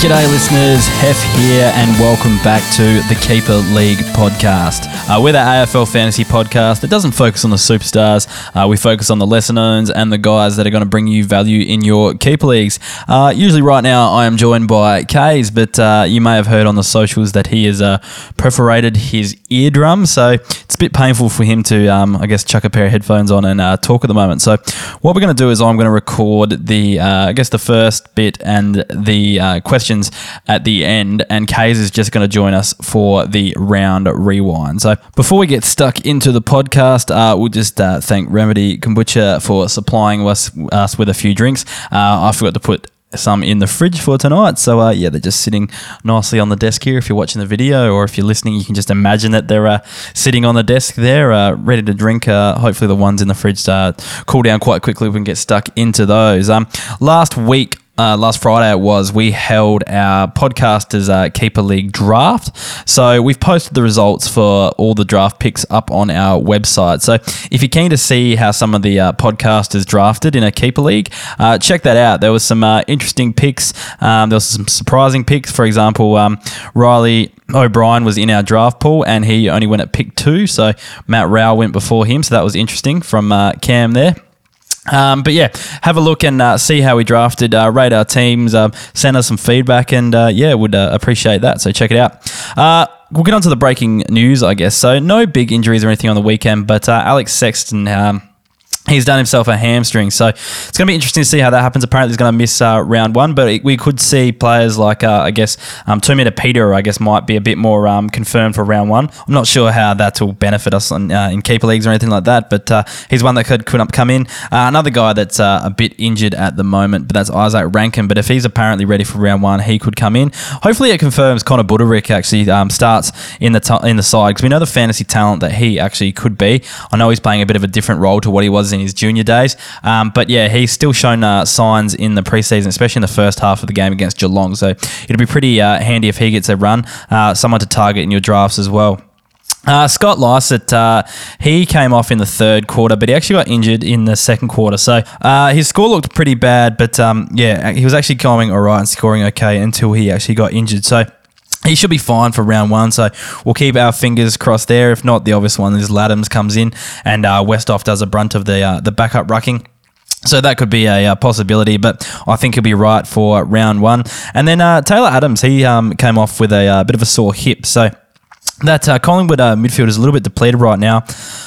G'day, listeners. Hef here, and welcome back to the Keeper League podcast. Uh, we're the AFL fantasy podcast that doesn't focus on the superstars. Uh, we focus on the lesser knowns and the guys that are going to bring you value in your Keeper Leagues. Uh, usually, right now, I am joined by Kaes, but uh, you may have heard on the socials that he has uh, perforated his eardrum, so it's a bit painful for him to, um, I guess, chuck a pair of headphones on and uh, talk at the moment. So, what we're going to do is I'm going to record the, I guess, the first bit and the questions at the end, and Kaes is just going to join us for the round rewind. So before we get stuck into the podcast, uh, we'll just uh, thank Remedy Kombucha for supplying us, us with a few drinks. Uh, I forgot to put some in the fridge for tonight. So uh, yeah, they're just sitting nicely on the desk here. If you're watching the video or if you're listening, you can just imagine that they're uh, sitting on the desk there, uh, ready to drink. Uh, hopefully, the ones in the fridge uh, cool down quite quickly. We can get stuck into those. Um, last week uh, last Friday was, we held our podcasters uh, keeper league draft. So we've posted the results for all the draft picks up on our website. So if you're keen to see how some of the uh, podcasters drafted in a keeper league, uh, check that out. There was some uh, interesting picks. Um, there was some surprising picks. For example, um, Reilly O'Brien was in our draft pool and he only went at pick two. So Matt Rowell went before him. So that was interesting from uh, Cam there. Um, but yeah, have a look and uh, see how we drafted, uh, rate our teams, uh, send us some feedback, and uh, yeah, would uh, appreciate that. So check it out. Uh, we'll get on to the breaking news, I guess. So no big injuries or anything on the weekend, but Alex Sexton. Um, He's done himself a hamstring, so it's going to be interesting to see how that happens. Apparently, he's going to miss uh, round one, but we could see players like, uh, I guess, um, two meter Peter, I guess, might be a bit more um, confirmed for round one. I'm not sure how that will benefit us on, uh, in keeper leagues or anything like that, but uh, he's one that could could come in. Uh, another guy that's uh, a bit injured at the moment, but that's Izak Rankine. But if he's apparently ready for round one, he could come in. Hopefully, it confirms Connor Budarick actually um, starts in the t- in the side because we know the fantasy talent that he actually could be. I know he's playing a bit of a different role to what he was in his junior days. Um, but yeah, he's still shown uh, signs in the preseason, especially in the first half of the game against Geelong. So it'd be pretty uh, handy if he gets a run, uh, someone to target in your drafts as well. Uh, Scott Lycett, uh, he came off in the third quarter, but he actually got injured in the second quarter. So uh, his score looked pretty bad, but um, yeah, he was actually going all right and scoring okay until he actually got injured. So he should be fine for round one, so we'll keep our fingers crossed there. If not, the obvious one is Ladhams comes in and uh, Westhoff does a brunt of the uh, the backup rucking. So that could be a, uh, possibility, but I think he'll be right for round one. And then uh, Taylor Adams, he um, came off with a, a uh, bit of a sore hip, so that uh, Collingwood uh, midfield is a little bit depleted right now.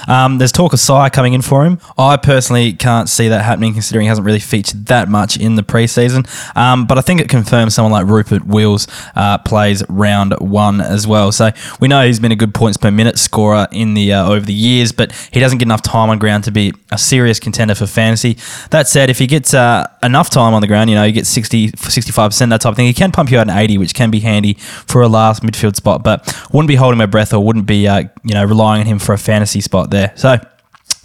Um, there's talk of Sy coming in for him. I personally can't see that happening, considering he hasn't really featured that much in the preseason. Um, but I think it confirms someone like Rupert Wills uh, plays round one as well. So we know he's been a good points per minute scorer in the uh, over the years, but he doesn't get enough time on ground to be a serious contender for fantasy. That said, if he gets uh, enough time on the ground, you know, you get 60, 65%, that type of thing, he can pump you out an 80, which can be handy for a last midfield spot, but wouldn't be holding breath or wouldn't be, uh, you know, relying on him for a fantasy spot there. So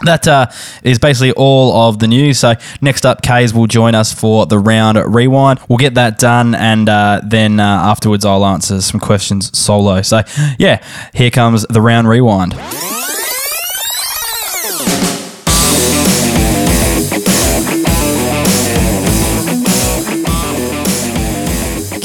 that uh, is basically all of the news. So next up, Kaes will join us for the round rewind. We'll get that done, and uh, then uh, afterwards, I'll answer some questions solo. So yeah, here comes the round rewind.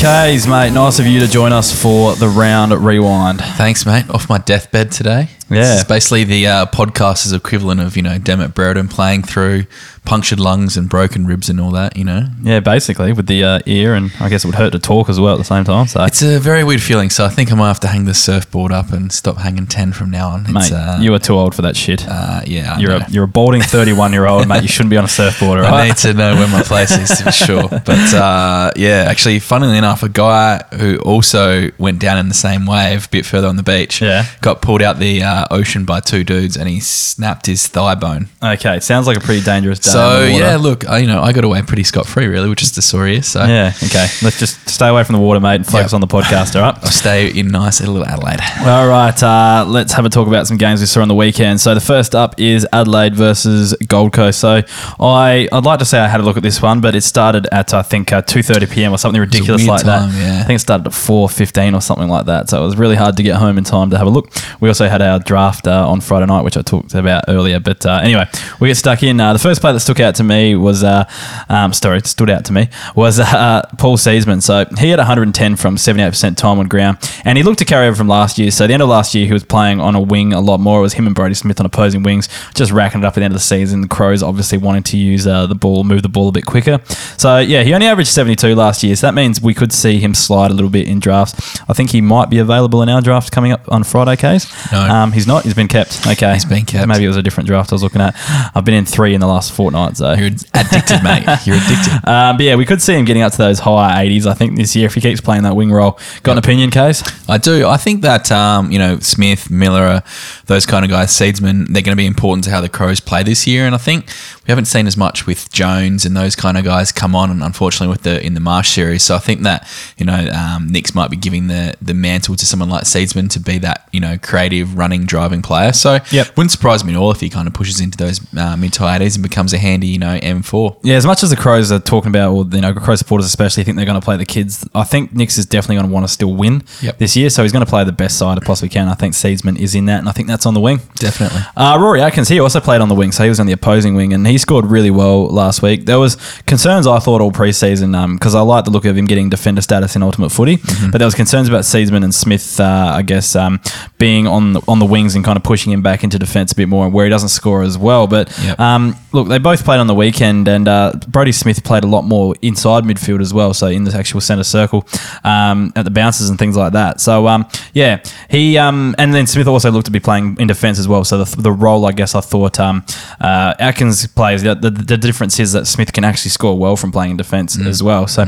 Kaes, mate, nice of you to join us for the round rewind. Thanks, mate. Off my deathbed today. Yeah. It's basically the uh, is equivalent of, you know, Dermott Brereton playing through punctured lungs and broken ribs and all that, you know? Yeah, basically with the uh, ear, and I guess it would hurt to talk as well at the same time. So It's a very weird feeling. So I think I might have to hang the surfboard up and stop hanging 10 from now on. It's, mate, uh, you are too old for that shit. uh, yeah, I you're know. a you're a balding thirty one year old, mate. You shouldn't be on a surfboard, all I need to know where my place is to be sure. But uh, yeah, actually, funnily enough, a guy who also went down in the same wave a bit further on the beach Yeah. got pulled out the uh, ocean by two dudes and he snapped his thigh bone. Okay, sounds like a pretty dangerous day. So in the water. yeah, look, I, you know, I got away pretty scot free, really, which is the story. is. So yeah. Okay, let's just stay away from the water, mate, and focus Yep. on the podcast. All right. I'll stay in nice little Adelaide. All right, uh, let's have a talk about some games we saw on the weekend. So the first up is Adelaide versus Gold Coast. So I I'd like to say I had a look at this one, but it started at I think uh, two thirty p.m. or something ridiculous like time, that. yeah. I think it started at four fifteen or something like that. So it was really hard to get home in time to have a look. We also had our draft uh, on Friday night, which I talked about earlier. But uh, anyway, we get stuck in. Uh, the first player that stuck out to me was, uh, um, sorry, stood out to me was uh, Paul Seedsman. So he had 110 from 78% time on ground, and he looked to carry over from last year. So the end of last year, he was playing on a wing a lot more. It was him and Brodie Smith on opposing wings, just racking it up at the end of the season. The Crows obviously wanting to use uh, the ball, move the ball a bit quicker. So yeah, he only averaged 72 last year. So that means we could see him slide a little bit in drafts. I think he might be available in our draft coming up on Friday, case. No. Um, he's not. He's been kept. Okay. He's been kept. Maybe it was a different draft I was looking at. I've been in three in the last fortnight, so. You're addicted, mate. You're addicted. Um, but yeah, we could see him getting up to those higher 80s, I think, this year if he keeps playing that wing role. Got an opinion, Case? I do. I think that um, you know Smith, Miller, those kind of guys, Seedsman, they're going to be important to how the Crows play this year. And I think we haven't seen as much with Jones and those kind of guys come on, and unfortunately with the in the Marsh series. So I think that you know um, Nicks might be giving the the mantle to someone like Seedsman to be that you know creative, running, driving player. So Yep. wouldn't surprise me at all if he kind of pushes into those uh, mid to 80s and becomes a handy you know M4. Yeah, as much as the Crows are talking about, or you know, Crow supporters especially think they're going to play the kids, I think Nicks is definitely going to want to still win Yep. this year. So he's going to play the best side he possibly can. I think Seedsman is in that, and I think that's on the wing. Definitely. Uh, Rory Atkins, he also played on the wing, so he was on the opposing wing, and he scored really well last week. There was concerns I thought all preseason because I like the look of him getting defender status in Ultimate Footy, but there was concerns about Seedsman and Smith, uh, I guess, um, being on the, on the wings and kind of pushing him back into defence a bit more, and where he doesn't score as well. But Yep. um, look, they both played on the weekend, and uh, Brodie Smith played a lot more inside midfield as well, so in the actual centre circle um, at the bounces and things like that. So um, yeah, he um, and then Smith also looked to be playing in defence as well. So the, the role, I guess, I thought um, uh, Atkins plays. The, the, the difference is that Smith can actually score well from playing in defence as well. So.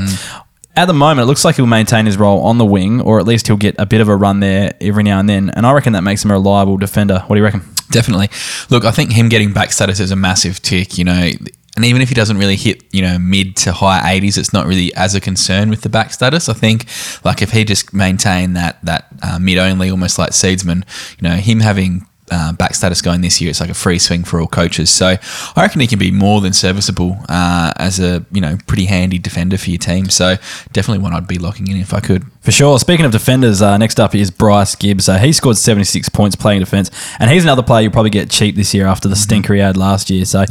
At the moment, it looks like he'll maintain his role on the wing, or at least he'll get a bit of a run there every now and then. And I reckon that makes him a reliable defender. What do you reckon? Definitely. Look, I think him getting back status is a massive tick, you know. And even if he doesn't really hit, you know, mid to high 80s, it's not really as a concern with the back status. I think, like, if he just maintained that that uh, mid only, almost like Seedsman, you know, him having uh, back status going this year, it's like a free swing for all coaches. So I reckon he can be more than serviceable uh, as a, you know, pretty handy defender for your team. So definitely one I'd be locking in if I could. For sure. Speaking of defenders, uh, next up is Bryce Gibbs. Uh, he scored 76 points playing defence, and he's another player you'll probably get cheap this year after the stinker he had last year. So,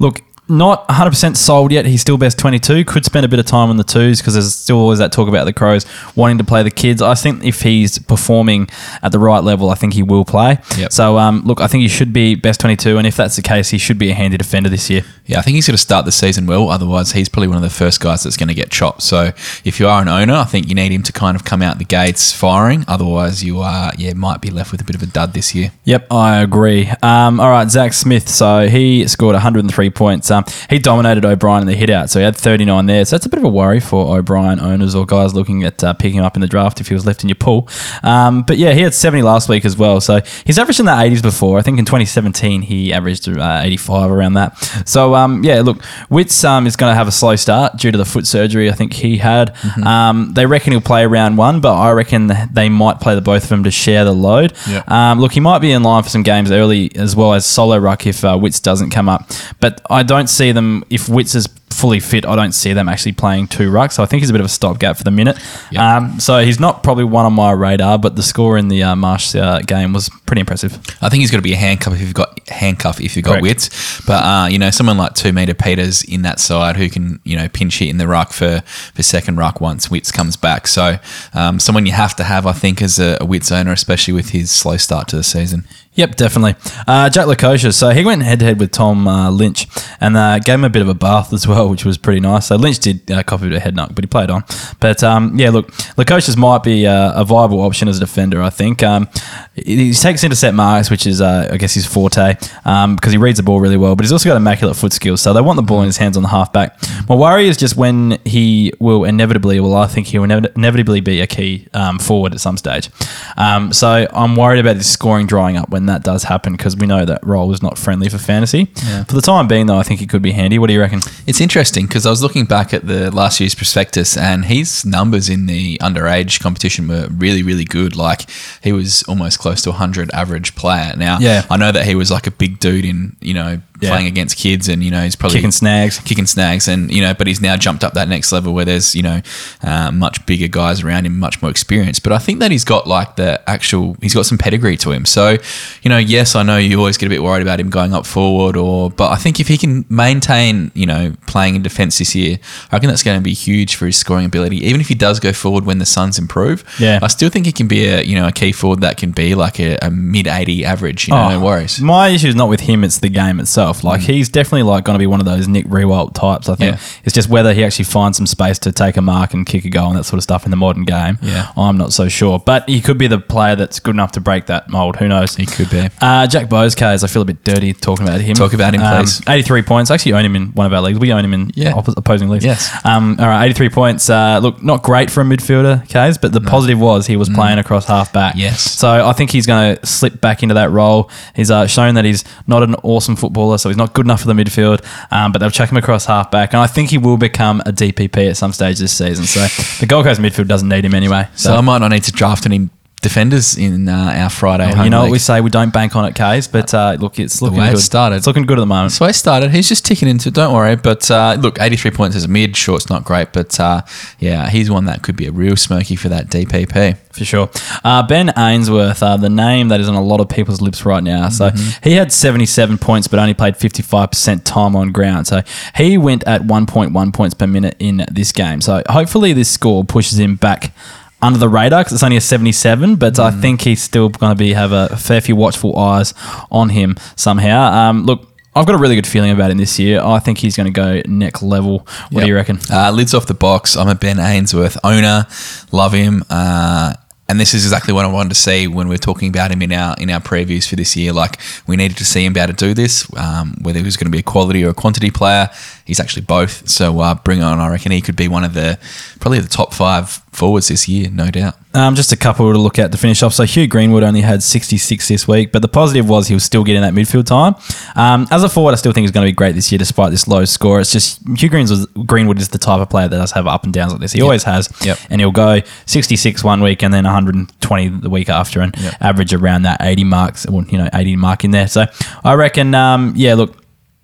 look, not 100% sold yet. He's still best 22. Could spend a bit of time on the twos because there's still always that talk about the Crows wanting to play the kids. I think if he's performing at the right level, I think he will play. Yep. So, um, look, I think he should be best 22, and if that's the case, he should be a handy defender this year. Yeah, I think he's going to start the season well. Otherwise, he's probably one of the first guys that's going to get chopped. So, if you are an owner, I think you need him to kind of come out the gates firing. Otherwise, you are yeah might be left with a bit of a dud this year. Yep, I agree. Um, all right, Zac Smith. So he scored 103 points. Um, he dominated O'Brien in the hit out, so he had 39 there. So that's a bit of a worry for O'Brien owners or guys looking at uh, picking him up in the draft if he was left in your pool. Um, but yeah, he had 70 last week as well. So he's averaged in the 80s before. I think in 2017 he averaged uh, 85 around that. So um, yeah, look, Witts um, is going to have a slow start due to the foot surgery I think he had. Um, they reckon he'll play round one, but I reckon they might play the both of them to share the load. Um, look, he might be in line for some games early as well as solo ruck if uh, Witts doesn't come up. But I don't see them, if Witts is fully fit, I don't see them actually playing two rucks. So I think he's a bit of a stopgap for the minute. Yeah. Um, so he's not probably one on my radar, but the score in the uh, Marsh uh, game was pretty impressive. I think he's going to be a handcuff if you've got handcuff if you've got Correct. Witts. But uh, you know, someone like two meter Peters in that side who can you know pinch hit in the ruck for for second ruck once Witts comes back. So um, someone you have to have, I think, as a, a Witts owner, especially with his slow start to the season. Yep, definitely. Uh, Jack Lukosius, so he went head to head with Tom uh, Lynch and uh, gave him a bit of a bath as well, which was pretty nice. So Lynch did uh, copy a head knock, but he played on. But um, yeah, look, Lukosius might be uh, a viable option as a defender, I think. Um, he takes intercept marks, which is, uh, I guess, his forte um, because he reads the ball really well, but he's also got immaculate foot skills. So they want the ball in his hands on the halfback. My worry is just when he will inevitably, well, I think he will inevitably be a key um, forward at some stage. Um, so I'm worried about his scoring drying up when that does happen because we know that role is not friendly for fantasy. For the time being, though, I think he could be handy. What do you reckon? It's interesting because I was looking back at the last year's prospectus and his numbers in the underage competition were really, really good. Like he was almost close to a 100 average player. Now, Yeah. I know that he was like a big dude in, you know, Yeah. playing against kids, and you know he's probably Kicking snags. kicking snags, and you know, but he's now jumped up that next level where there's you know uh, much bigger guys around him, much more experience. But I think that he's got like the actual, he's got some pedigree to him. So, you know, yes, I know you always get a bit worried about him going up forward, or but I think if he can maintain, you know, playing in defence this year, I reckon that's going to be huge for his scoring ability. Even if he does go forward when the Suns improve, Yeah. I still think he can be a you know a key forward that can be like a, a mid eighty average. You know, no worries. My issue is not with him; it's the game itself. Like he's definitely like going to be one of those Nick Riewoldt types. I think Yeah. it's just whether he actually finds some space to take a mark and kick a goal and that sort of stuff in the modern game. Yeah. I'm not so sure, but he could be the player that's good enough to break that mold. Who knows? He could be. Uh, Jack Boscays, I feel a bit dirty talking about him. Talk about him, please. 83 points. I actually own him in one of our leagues. We own him in Yeah. oppo- opposing leagues. Yes. Um, all right, 83 points. Uh, look, not great for a midfielder, Kaes, but the positive was he was playing across half back. Mm. Yes. So I think he's going to slip back into that role. He's uh, shown that he's not an awesome footballer, so he's not good enough for the midfield, um, but they'll chuck him across halfback. And I think he will become a DPP at some stage this season. So the Gold Coast midfield doesn't need him anyway. So I might not need to draft any defenders in uh, our Friday. Well, you know what we say, we don't bank on it, Kaes, but uh, look, it's looking the way it good. started. It's looking good at the moment. So I started. He's just ticking into. it, Don't worry. But uh, look, 83 points as a mid. Sure, it's not great, but uh, yeah, he's one that could be a real smoky for that DPP. For sure. Uh, ben Ainsworth, uh, the name that is on a lot of people's lips right now. So Mm-hmm. he had 77 points, but only played 55% time on ground. So he went at 1.1 points per minute in this game. So hopefully this score pushes him back under the radar because it's only a 77, but Mm. I think he's still going to be have a fair few watchful eyes on him somehow. Um, look, I've got a really good feeling about him this year. I think he's going to go next level. What do you reckon? Uh, lids off the box. I'm a Ben Ainsworth owner. Love him. Uh, and this is exactly what I wanted to see when we're talking about him in our in our previews for this year. Like we needed to see him be able to do this. Um, whether he was going to be a quality or a quantity player, he's actually both. So uh, bring on. I reckon he could be one of the probably the top five forwards this year, no doubt. Um, just a couple to look at to finish off. So Hugh Greenwood only had 66 this week, but the positive was he was still getting that midfield time. Um, as a forward, I still think he's going to be great this year despite this low score. It's just Hugh Greens was, Greenwood is the type of player that does have up and downs like this. He always has. Yep. And he'll go 66 one week and then 120 the week after and Yep. average around that 80 marks, well, you know, 80 mark in there. So I reckon, um, yeah, look,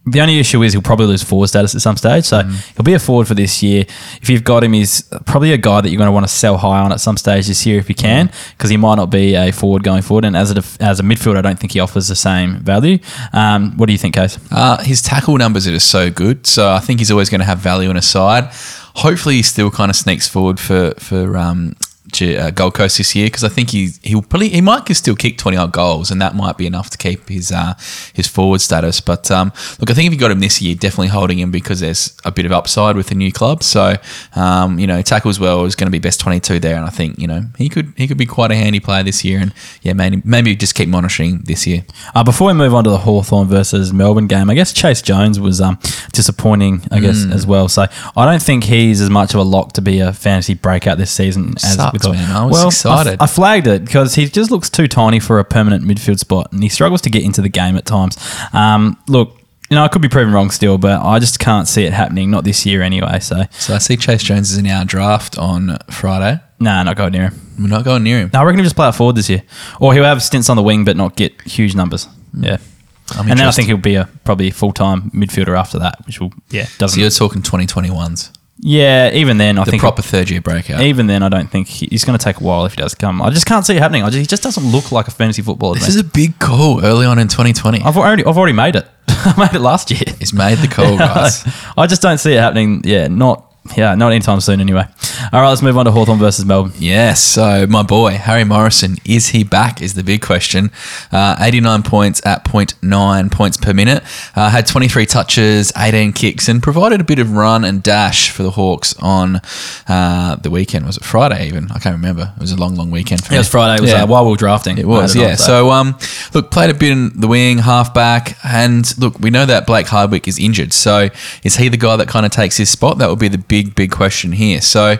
the only issue is he'll probably lose forward status at some stage. So he'll be a forward for this year. If you've got him, he's probably a guy that you're going to want to sell high on at some stage this year if you can, because he might not be a forward going forward. And as a as a midfielder, I don't think he offers the same value. Um, what do you think, Case? Uh, his tackle numbers are just so good, so I think he's always going to have value on his side. Hopefully, he still kind of sneaks forward for for um, uh, Gold Coast this year because I think he he'll probably he might still kick twenty odd goals, and that might be enough to keep his uh, his forward status. But um, look, I think if you got him this year, definitely holding him because there's a bit of upside with the new club. So um, you know, tackles well is going to be best twenty two there, and I think you know he could he could be quite a handy player this year, and yeah, maybe maybe just keep monitoring this year. Uh, before we move on to the Hawthorn versus Melbourne game, I guess Chayce Jones was um, disappointing, I guess, Mm. as well. So I don't think he's as much of a lock to be a fantasy breakout this season as Sucks, with all- man. I was well, excited. I, I flagged it because he just looks too tiny for a permanent midfield spot, and he struggles to get into the game at times. Um, look. You know, I could be proven wrong still, but I just can't see it happening. Not this year, anyway. So, So I see Chayce Jones is in our draft on Friday. nah, not going near him. We're not going near him. No, I reckon he'll just play it forward this year, or he'll have stints on the wing, but not get huge numbers. Yeah, I'm and then I think he'll be a probably full time midfielder after that, which will yeah So doesn't you're talking 2021s, yeah. Even then, I the think proper third year breakout. even then I don't think he, he's going to take a while if he does come. I just can't see it happening. I just, he just doesn't look like a fantasy footballer. This me. is a big call early on in 2020. I've already I've already made it. I made it last year. He's made the call, guys. I just don't see it happening. Yeah, not yeah, not anytime soon. Anyway. All right, let's move on to Hawthorn versus Melbourne. Yes, so my boy Harry Morrison is he back? Is the big question. Uh, 89 points at 0.9 points per minute. Uh, had 23 touches, 18 kicks, and provided a bit of run and dash for the Hawks on uh, the weekend. Was it Friday even? I can't remember. It was a long, long weekend for It me. was Friday. It was Yeah. uh, while we were drafting. It was, yeah. So, um, look, played a bit in the wing, halfback, and look, we know that Blake Hardwick is injured. So, is he the guy that kind of takes his spot? That would be the big, big question here. So,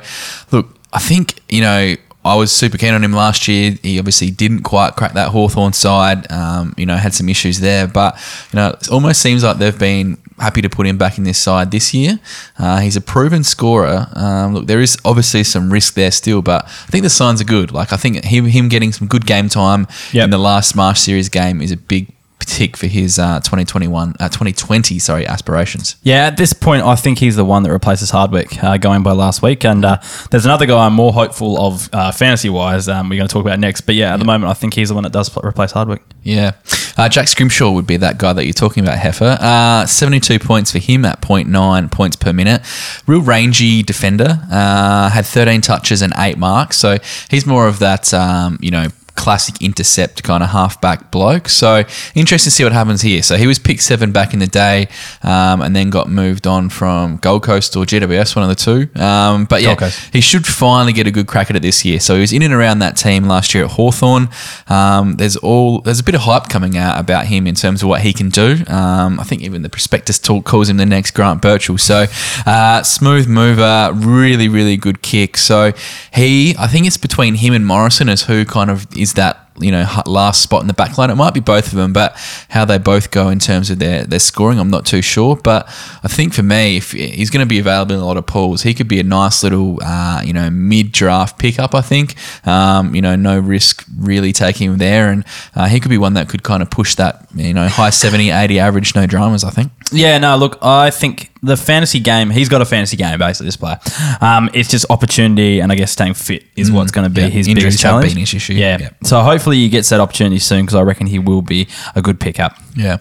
look, I think you know. I was super keen on him last year. He obviously didn't quite crack that Hawthorn side. Um, you know, had some issues there, but you know, it almost seems like they've been happy to put him back in this side this year. Uh, he's a proven scorer. Um, look, there is obviously some risk there still, but I think the signs are good. Like I think him, him getting some good game time Yep. in the last Marsh Series game is a big tick for his uh, 2021, uh, 2020, sorry, aspirations. Yeah, at this point, I think he's the one that replaces Hardwick uh, going by last week. And uh, there's another guy I'm more hopeful of uh, fantasy wise. Um, we're going to talk about next. But yeah, at the moment, I think he's the one that does pl- replace Hardwick. Yeah. Uh, Jack Scrimshaw would be that guy that you're talking about, Heifer. Uh, 72 points for him at 0.9 points per minute. Real rangy defender. Uh, had 13 touches and 8 marks. So he's more of that, um, you know, classic intercept kind of halfback bloke. So interesting to see what happens here. So he was picked seven back in the day, um, and then got moved on from Gold Coast or GWS, one of the two. Um, but yeah, he should finally get a good crack at it this year. So he was in and around that team last year at Hawthorn. Um, there's all there's a bit of hype coming out about him in terms of what he can do. Um, I think even the prospectus talk calls him the next Grant Birchall. So uh, smooth mover, really really good kick. So he, I think it's between him and Morrison as who kind of is that you know last spot in the back line. It might be both of them, but how they both go in terms of their their scoring, I'm not too sure. But I think for me, if he's going to be available in a lot of pools, he could be a nice little uh, you know mid draft pickup. I think um, you know no risk really taking him there, and uh, he could be one that could kind of push that you know high 70, 80 average, no dramas. I think. Yeah, no, look, I think the fantasy game, he's got a fantasy game, basically, this player. Um, it's just opportunity and I guess staying fit is what's going to be Mm. Yeah, his injuries biggest challenge. his issue. Yeah. Yeah. So hopefully he gets that opportunity soon because I reckon he will be a good pickup. Yeah.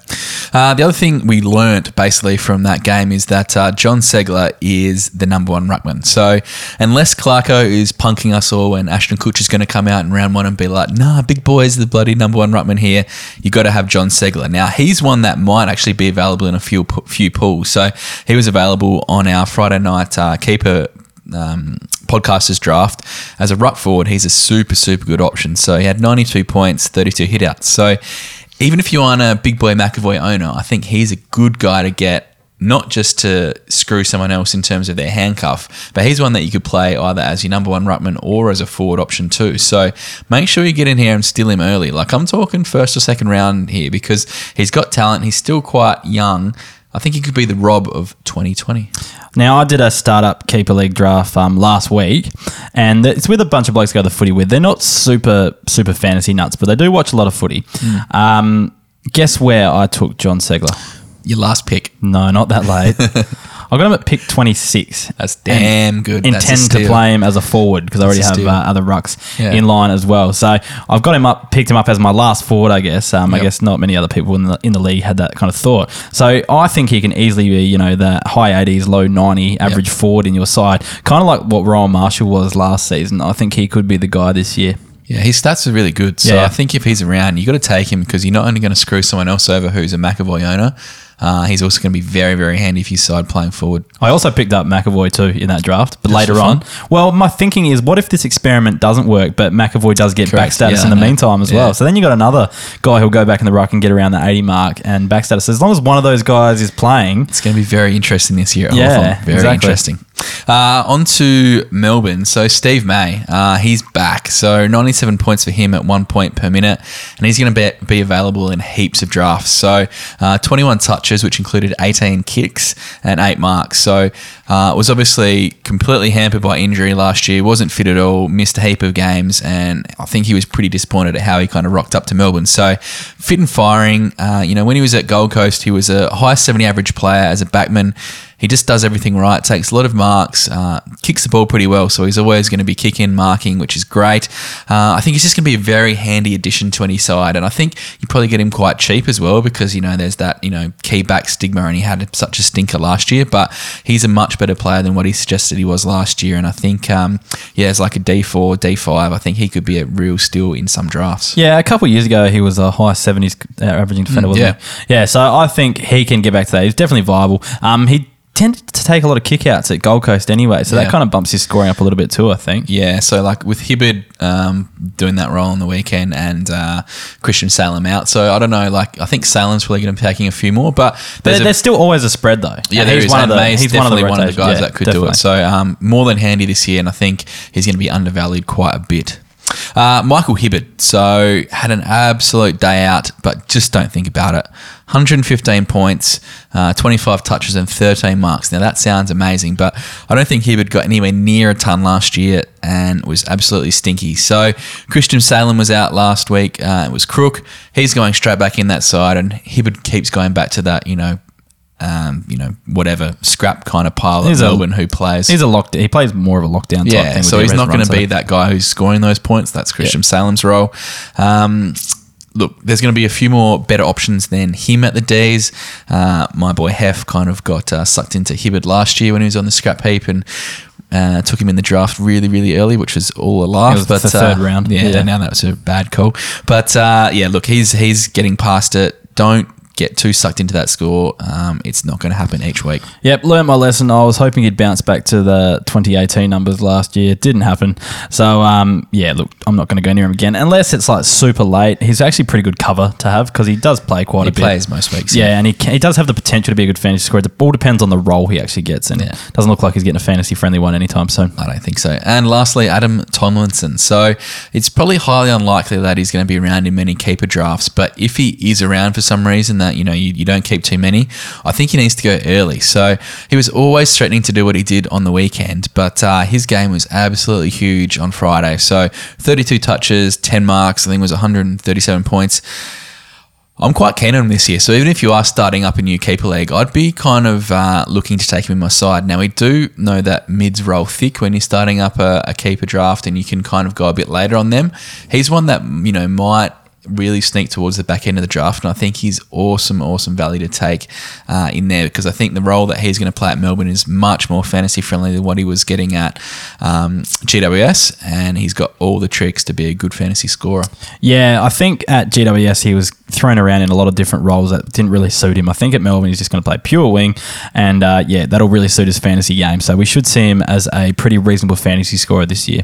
Uh, the other thing we learnt basically from that game is that uh, Jon Ceglar is the number one ruckman. So unless Clarko is punking us all and Ashton Kutcher is going to come out in round one and be like, nah, big boy's the bloody number one ruckman here, you've got to have Jon Ceglar. Now, he's one that might actually be available in a few, few pools. So he was available on our Friday night uh, keeper um, podcasters draft as a ruck forward. He's a super super good option. So he had 92 points, 32 hitouts. So even if you aren't a big boy McEvoy owner, I think he's a good guy to get. Not just to screw someone else in terms of their handcuff, but he's one that you could play either as your number one ruckman or as a forward option too. So make sure you get in here and steal him early. Like I'm talking first or second round here because he's got talent. He's still quite young. I think he could be the Rob of 2020. Now, I did a startup keeper league draft um, last week, and it's with a bunch of blokes I go to the footy with. They're not super, super fantasy nuts, but they do watch a lot of footy. Hmm. Um, guess where I took Jon Ceglar? Your last pick. No, not that late. I got him at pick 26. That's damn good. That's Intend to play him as a forward because I already have uh, other rucks Yeah. in line as well. So I've got him up, picked him up as my last forward, I guess. Um, I guess not many other people in the in the league had that kind of thought. So I think he can easily be, you know, the high 80s, low 90 average forward in your side, kind of like what Rowan Marshall was last season. I think he could be the guy this year. Yeah, his stats are really good. So Yeah. I think if he's around, you got to take him because you're not only going to screw someone else over who's a McEvoy owner. Uh, he's also going to be very, very handy if you side playing forward. I also picked up McEvoy too in that draft, but Just later on. Well, my thinking is, what if this experiment doesn't work, but McEvoy does get back status Yeah, in the meantime as Yeah. well? So then you got another guy who'll go back in the ruck and get around the 80 mark and back status. As long as one of those guys is playing, It's going to be very interesting this year. Yeah, very exactly. interesting. Uh, on to Melbourne. So Steve May, uh, he's back. So 97 points for him at one point per minute, and he's going to be, be available in heaps of drafts. So uh, 21 touches, which included 18 kicks and eight marks. So uh, was obviously completely hampered by injury last year. wasn't fit at all. Missed a heap of games, and I think he was pretty disappointed at how he kind of rocked up to Melbourne. So fit and firing. Uh, you know, when he was at Gold Coast, he was a high 70 average player as a backman. He just does everything right, takes a lot of marks, uh, kicks the ball pretty well. So he's always going to be kicking, marking, which is great. Uh, I think he's just going to be a very handy addition to any side. And I think you probably get him quite cheap as well because, you know, there's that, you know, key back stigma and he had such a stinker last year. But he's a much better player than what he suggested he was last year. And I think, um, yeah, it's like a D4, D5. I think he could be a real steal in some drafts. yeah, a couple of years ago, he was a high 70s uh, averaging defender, Mm, wasn't yeah. he? Yeah, so I think he can get back to that. He's definitely viable. Um, he tended to take a lot of kickouts at Gold Coast anyway, so that kind of bumps his scoring up a little bit too, I think. Yeah, so like with Hibberd um, doing that role on the weekend and uh, Christian Salem out, so I don't know. Like I think Salem's probably going to be taking a few more, but But there's, there's, a, still always a spread though. yeah, there he's is. one and of the May's he's one of the, definitely one of the guys yeah, that could do it. So um, more than handy this year, and I think he's going to be undervalued quite a bit. Uh, Michael Hibberd. So had an absolute day out, but just don't think about it. 115 points, uh, 25 touches, and 13 marks. Now that sounds amazing, but I don't think Hibberd got anywhere near a ton last year and was absolutely stinky. So Christian Salem was out last week. Uh, it was Crook. He's going straight back in that side, and Hibberd keeps going back to that, you know, um, you know, whatever scrap kind of pile He's at Melbourne who plays. He's a locked. He plays more of a lockdown type yeah, thing. so he's not going to be that guy who's scoring those points. That's Christian Salem's role. Um, look, there's going to be a few more better options than him at the D's. Uh, my boy Hef kind of got uh, sucked into Hibberd last year when he was on the scrap heap and. Uh, took him in the draft really, really early, which was all a laugh. It was but the third uh, round. yeah, Yeah. now that was a bad call. But uh, yeah, look, he's he's getting past it. Don't get too sucked into that score. Um, it's not going to happen each week. Yep, learned my lesson. I was hoping he'd bounce back to the 2018 numbers last year. Didn't happen. So, um, yeah, look, I'm not going to go near him again unless it's like super late. He's actually pretty good cover to have because he does play quite He a bit. He plays most weeks. Yeah, and he, can, he does have the potential to be a good fantasy scorer. It all depends on the role he actually gets, and Yeah. doesn't look like he's getting a fantasy friendly one anytime soon. I don't think so. And lastly, Adam Tomlinson. So it's probably highly unlikely that he's going to be around in many keeper drafts. But if he is around for some reason that you know you, you don't keep too many, I think he needs to go early. So he was always threatening to do what he did on the weekend, but uh, his game was absolutely huge on Friday. So 32 touches, 10 marks. I think it was 137 points. I'm quite keen on him this year. So even if you are starting up a new keeper league, I'd be kind of uh, looking to take him in my side. Now we do know that mids roll thick when you're starting up a, a keeper draft, and you can kind of go a bit later on them. He's one that you know might really sneak towards the back end of the draft, and I think he's awesome, awesome value to take uh, in there because I think the role that he's going to play at Melbourne is much more fantasy friendly than what he was getting at um, GWS, and he's got all the tricks to be a good fantasy scorer. Yeah, I think at GWS he was thrown around in a lot of different roles that didn't really suit him. I think at Melbourne he's just going to play pure wing, and uh, yeah, that'll really suit his fantasy game. So we should see him as a pretty reasonable fantasy scorer this year.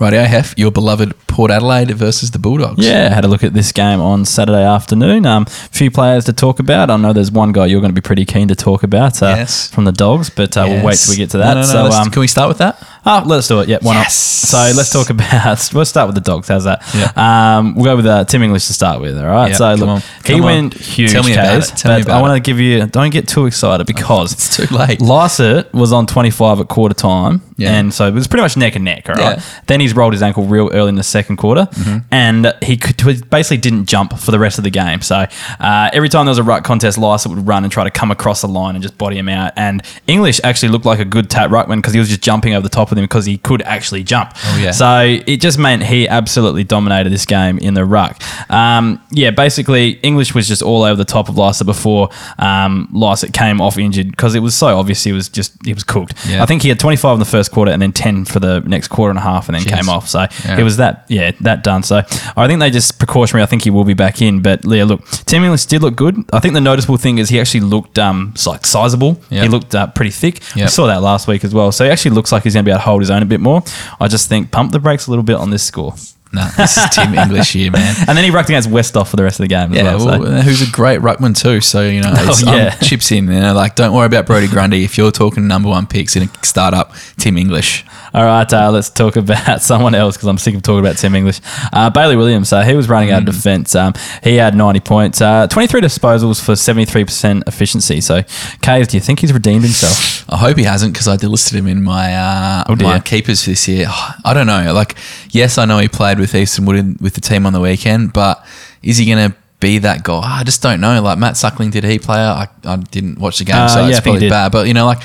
Right, I have your beloved Port Adelaide versus the Bulldogs. Yeah, had a look at this game on Saturday afternoon. Um, few players to talk about. I know there's one guy you're going to be pretty keen to talk about uh, Yes. from the Dogs, but uh, we'll wait till we get to that. No, no, no, so, um, can we start with that? Oh, let's do it. Yeah, why Yes. not? So let's talk about. We'll start with the dogs. How's that? Yeah. Um, we'll go with uh, Tim English to start with. All right. Yeah, so come look, on. he Come on. went huge. Tell me about Kaz, it. Tell me but about I want to give you. Don't get too excited because It's too late. Lycett was on 25 at quarter time, Yeah. and so it was pretty much neck and neck. All right. Yeah. Mm-hmm. Then he's rolled his ankle real early in the second quarter, and he could, basically didn't jump for the rest of the game. So uh, every time there was a ruck contest, Lycett would run and try to come across the line and just body him out. And English actually looked like a good tap ruckman because he was just jumping over the top of him because he could actually jump. Oh, yeah. So it just meant he absolutely dominated this game in the ruck. Um, yeah, basically English was just all over the top of Lycett before um, Lycett came off injured because it was so obvious he was just he was cooked. Yeah. I think he had 25 in the first quarter and then 10 for the next quarter and a half and then Jeez. came off. So Yeah. it was that yeah that done. So I think they just precautionary. I think he will be back in. But Leah, look, Tim English did look good. I think the noticeable thing is he actually looked um like sizable. Yeah. He looked uh, pretty thick. Yeah. We saw that last week as well. So he actually looks like he's going to be able to hold his own a bit more. I just think pump the brakes a little bit on this score. No, this is Tim English here, man. And then he rucked against Westhoff for the rest of the game as Yeah, well. well, so. who's a great ruckman too. So you know, Oh, yeah. um, chips in. You know, like don't worry about Brodie Grundy if you're talking number one picks in a startup. Tim English. All right, uh, let's talk about someone else because I'm sick of talking about Tim English. Uh, Bailey Williams, uh, he was running out of Mm. defence. Um, he had 90 points, uh, 23 disposals for 73% efficiency. So, Caves, do you think he's redeemed himself? I hope he hasn't because I delisted him in my uh, Oh, my keepers for this year. I don't know. Like, yes, I know he played with Easton Wood in, with the team on the weekend, but is he going to be that guy? I just don't know. Like Matt Suckling, did he play? I, I didn't watch the game, Uh, so yeah, it's probably bad. But you know, like.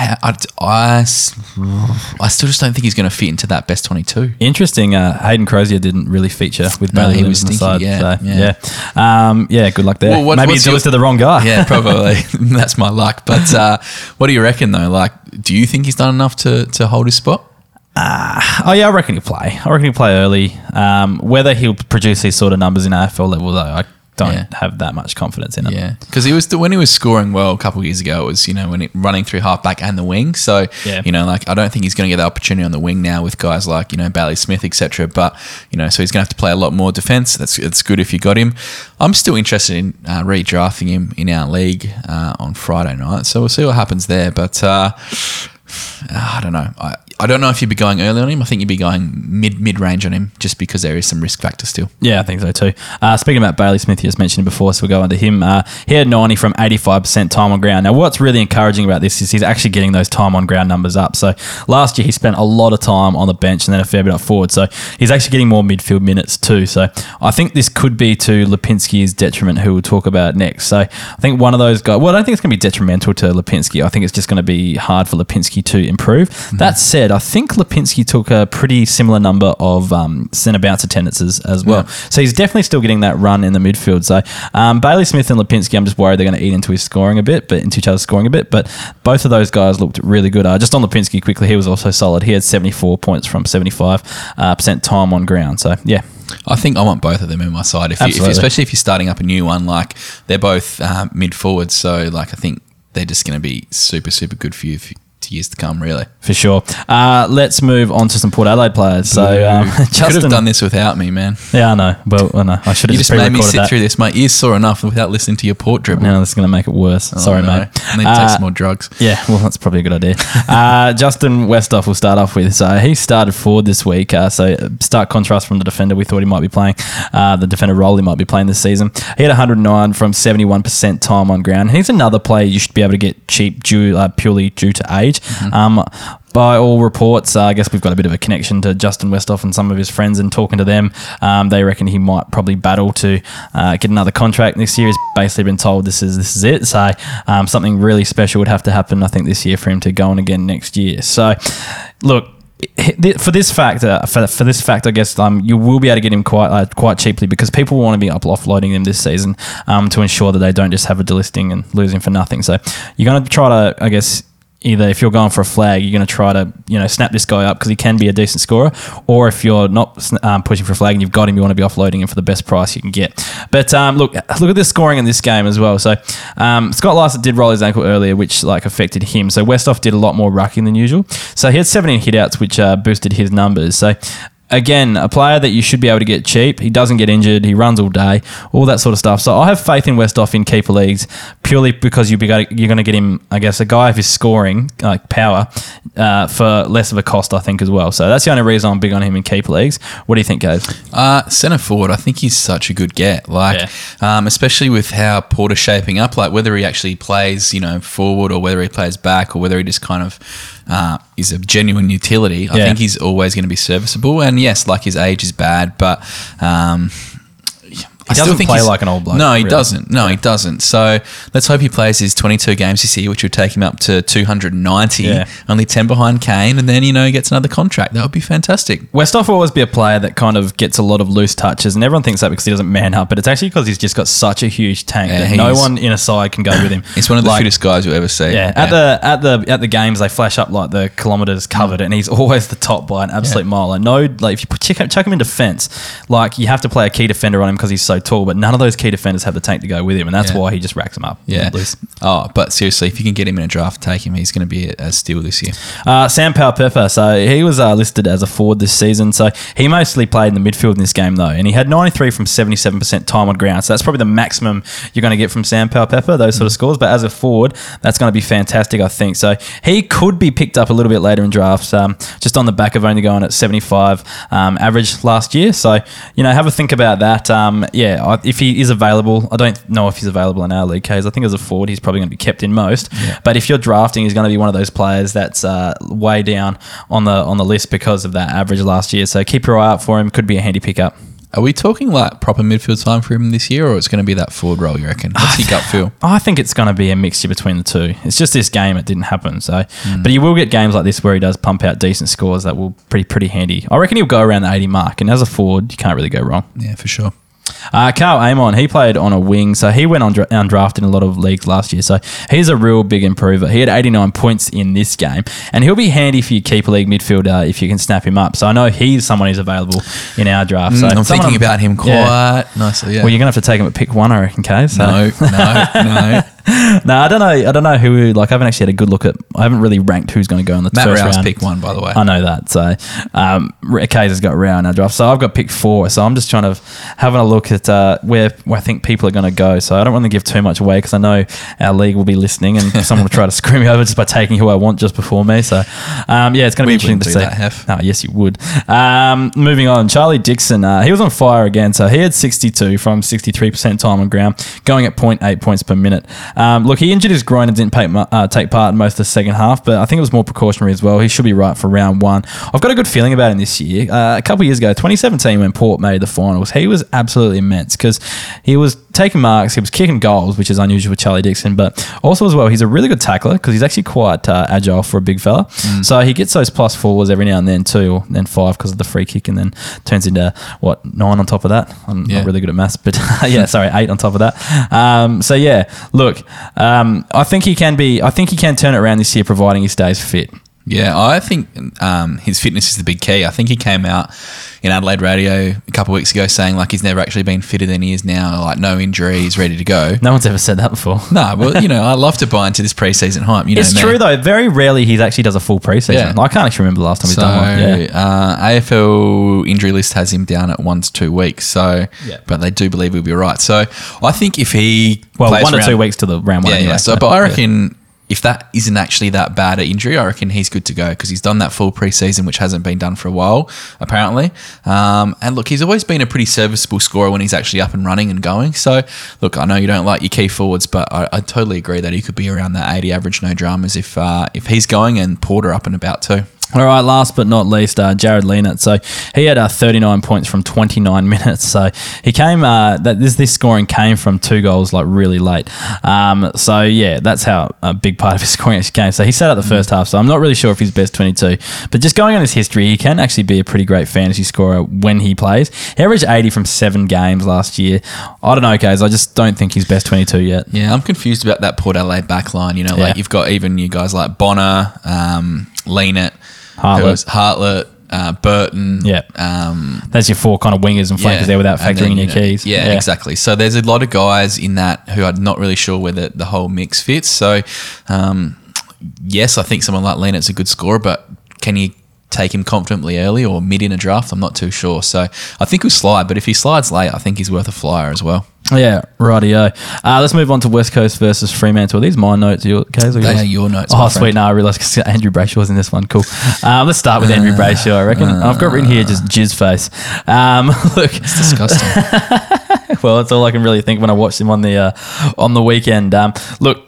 I, I, I still just don't think he's going to fit into that best 22. Interesting. Uh, Hayden Crozier didn't really feature with No, Bailey he was on the stinky, side. yeah, so, yeah. yeah. Um, yeah, good luck there. Well, what- Maybe what's you to the wrong guy. Yeah, probably. That's my luck. But uh, what do you reckon, though? Like, do you think he's done enough to, to hold his spot? Oh yeah, I reckon he'll play. I reckon he'll play early. Um, whether he'll produce these sort of numbers in AFL level, though, I don't Yeah. have that much confidence in him. Yeah, because he was when he was scoring well a couple of years ago. It was you know when it, running through halfback and the wing. So Yeah. you know like I don't think he's going to get the opportunity on the wing now with guys like you know Bailey Smith etc. But you know so he's going to have to play a lot more defense. That's it's good if you got him. I'm still interested in uh, redrafting him in our league uh, on Friday night. So we'll see what happens there. But uh, I don't know. I, I don't know if you'd be going early on him. I think you'd be going mid mid range on him, just because there is some risk factor still. Yeah, I think so too. Uh, speaking about Bailey Smith, you just mentioned before, so we'll go to him. Uh, he had 90 from 85% time on ground. Now, what's really encouraging about this is he's actually getting those time on ground numbers up. So last year he spent a lot of time on the bench and then a fair bit up forward. So he's actually getting more midfield minutes too. So I think this could be to Lipinski's detriment, who we'll talk about next. So I think one of those guys, well, I don't think it's going to be detrimental to Lipinski. I think it's just going to be hard for Lipinski to improve. That said, I think Lipinski took a pretty similar number of um, centre bounce attendances as well. So he's definitely still getting that run in the midfield. So um, Bailey Smith and Lipinski, I'm just worried they're going to eat into his scoring a bit, but into each other's scoring a bit. But both of those guys looked really good. Uh, just on Lipinski quickly, he was also solid. He had 74 points from 75 uh, percent time on ground. So yeah, I think I want both of them in my side, if you, if, especially if you're starting up a new one. Like they're both uh, mid forwards, so like I think they're just going to be super super good for you for to years to come. Really, for sure. Uh, let's move on to some Port Adelaide players. So um, you could have Justin, done this without me, man. yeah, I know. Well, I know. I should have You just, made me sit that. through this. My ears sore enough without listening to your port dribble. Now this is going to make it worse. Oh, Sorry, no. mate. I need to Uh, take some more drugs. Yeah, well, that's probably a good idea. Uh, Justin Westhoff will start off with. So he started forward this week. Uh, so stark contrast from the defender we thought he might be playing. Uh, the defender role he might be playing this season. He had 109 from 71% time on ground. He's another player you should be able to get cheap due uh, purely due to age. Um, by all reports, uh, I guess we've got a bit of a connection to Justin Westhoff and some of his friends, and talking to them, um, they reckon he might probably battle to uh, get another contract next year. He's basically been told this is this is it. So um, something really special would have to happen, I think, this year for him to go on again next year. So, look. For this fact, uh, for, for this fact, I guess um, you will be able to get him quite uh, quite cheaply because people want to be up offloading him this season um, to ensure that they don't just have a delisting and lose him for nothing. So you're going to try to, I guess, either if you're going for a flag, you're going to try to you know snap this guy up because he can be a decent scorer, or if you're not um, pushing for a flag and you've got him, you want to be offloading him for the best price you can get. But um, look, look at the scoring in this game as well. So um, Scott Lycett did roll his ankle earlier, which like affected him. So Westhoff did a lot more rucking than usual. So he had 17 hitouts, which uh, boosted his numbers. So again, a player that you should be able to get cheap. He doesn't get injured. He runs all day, all that sort of stuff. So I have faith in Westhoff in keeper leagues purely because you'll be you're going to get him, I guess, a guy of his scoring like power uh, for less of a cost, I think, as well. So that's the only reason I'm big on him in keeper leagues. What do you think, Gabe? Uh, centre forward, I think he's such a good get. Like, um, especially with how Porter's shaping up, like whether he actually plays, you know, forward or whether he plays back or whether he just kind of uh, is a genuine utility. I Yeah. think he's always going to be serviceable. And yes, like his age is bad, but. Um, I doesn't play he's- like an old bloke, No, he really. doesn't. No, he doesn't. So let's hope he plays his 22 games this year, which would take him up to 290, Yeah. only 10 behind Kane, and then, you know, he gets another contract. That would be fantastic. Westhoff will always be a player that kind of gets a lot of loose touches, and everyone thinks that because he doesn't man up, but it's actually because he's just got such a huge tank Yeah, that no one in a side can go with him. He's one of the Like, fittest guys you'll ever see. Yeah, at the at the at the games they flash up like the kilometers covered, and he's always the top by an absolute Yeah. mile. Like no, like if you put, chuck, chuck him in defense, like you have to play a key defender on him because he's so tall. But none of those key defenders have the tank to go with him, and that's Yeah. why he just racks them up. Yeah. Oh, but seriously, if you can get him in a draft, take him. He's going to be a, steal this year. Uh, Sam Powell Pepper, so he was uh, listed as a forward this season. So he mostly played in the midfield in this game, though, and he had 93 from 77% time on ground. So that's probably the maximum you're going to get from Sam Powell Pepper, those sort of scores. But as a forward, that's going to be fantastic, I think. So he could be picked up a little bit later in drafts, um, just on the back of only going at 75 um, average last year. So, you know, have a think about that. Um, yeah, I, if he is available, I don't know if he's available in our league case. I think as a forward, he's probably going to be kept in most. But if you're drafting, he's going to be one of those players that's uh, way down on the on the list because of that average last year. So keep your eye out for him. Could be a handy pickup. Are we talking like proper midfield time for him this year, or it's going to be that forward role? You reckon? What's your gut feel? I think it's going to be a mixture between the two. It's just this game; it didn't happen. So, but you will get games like this where he does pump out decent scores that will pretty pretty handy. I reckon he'll go around the eighty mark, and as a forward, you can't really go wrong. Yeah, for sure. Uh, Karl Amon, he played on a wing, so he went on dra- undrafted in a lot of leagues last year. So he's a real big improver. He had 89 points in this game, and he'll be handy for your keeper league midfielder if you can snap him up. So I know he's someone who's available in our draft. So Mm, I'm thinking about him quite Yeah. nicely. Yeah. Well, you're gonna have to take him at pick one, I reckon, Kay. So. no, no, no. no, I don't know. I don't know who. Like, I haven't actually had a good look at. I haven't really ranked who's going to go in the Matt first Rouse round. pick one, by the way. I know that. So, um, Kaes has got Rao in our draft. So I've got pick four. So I'm just trying to having a look at uh, where, where I think people are going to go. So I don't want to give too much away because I know our league will be listening and someone will try to screw me over just by taking who I want just before me. So, um, yeah, it's going to be interesting to see. that, Hef. Oh, yes, you would. Um, moving on, Charlie Dixon. Uh, he was on fire again. So he had 62 from 63% time on ground, going at 0.8 points per minute. Um, look, he injured his groin and didn't take, uh, take part in most of the second half, but I think it was more precautionary as well. He should be right for round one. I've got a good feeling about him this year. Uh, a couple of years ago, 2017, when Port made the finals, he was absolutely immense because he was taking marks, he was kicking goals, which is unusual for Charlie Dixon, but also as well, he's a really good tackler because he's actually quite uh, agile for a big fella. Mm. So he gets those plus fours every now and then too, or then five because of the free kick, and then turns into what nine on top of that. I'm Yeah. not really good at maths, but yeah, sorry, eight on top of that. Um, so yeah, look, um, I think he can be. I think he can turn it around this year, providing he stays fit. Yeah, I think um, his fitness is the big key. I think he came out in Adelaide Radio a couple of weeks ago saying like he's never actually been fitter than he is now, like no injury, he's ready to go. No one's ever said that before. No, well, you know, I love to buy into this preseason hype. You know, It's me. true though. Very rarely he actually does a full preseason. Yeah. I can't actually remember the last time he's So done one. Yeah. uh, AFL injury list has him down at one to two weeks. So, Yeah. but they do believe he'll be right. So, I think if he Well, one to around- two weeks to the round one. yeah, anyway, yeah. So, but I reckon if that isn't actually that bad an injury, I reckon he's good to go because he's done that full preseason, which hasn't been done for a while, apparently. Um, and look, he's always been a pretty serviceable scorer when he's actually up and running and going. So, look, I know you don't like your key forwards, but I, I totally agree that he could be around that 80 average, no dramas, if uh, if he's going and Porter up and about too. All right, last but not least, uh, Jarrod Lienert. So he had uh, 39 points from 29 minutes. So he came. Uh, that this this scoring came from two goals like really late. Um, so yeah, that's how a big part of his scoring actually came. So he sat out the first half. So I'm not really sure if he's best 22, but just going on his history, he can actually be a pretty great fantasy scorer when he plays. He averaged 80 from seven games last year. I don't know, guys. I just don't think he's best 22 yet. Yeah, I'm confused about that Port Adelaide back line. You know, like Yeah. you've got even you guys like Bonner, um, Lienert, Hartlett. Hartlett, uh, Burton. Yeah. Um, That's your four kind of wingers and flankers yeah, there without factoring then, in your know, keys. Yeah, exactly. So there's a lot of guys in that who I'm not really sure whether the, whole mix fits. So, um, yes, I think someone like Lienert's a good scorer, but can you take him confidently early or mid in a draft? I'm not too sure. So I think he'll slide, but if he slides late, I think he's worth a flyer as well. Yeah, rightio. Uh, let's move on to West Coast versus Fremantle. Are these my notes? Your, or They yours? are your notes, Oh, sweet. Now No, I realised 'cause Andrew Brayshaw was in this one. Cool. Um, let's start with Andrew Brayshaw, I reckon. I've got written here just jizz face. Um, look, It's disgusting. well, that's all I can really think when I watched him on the uh, on the weekend. Um, look,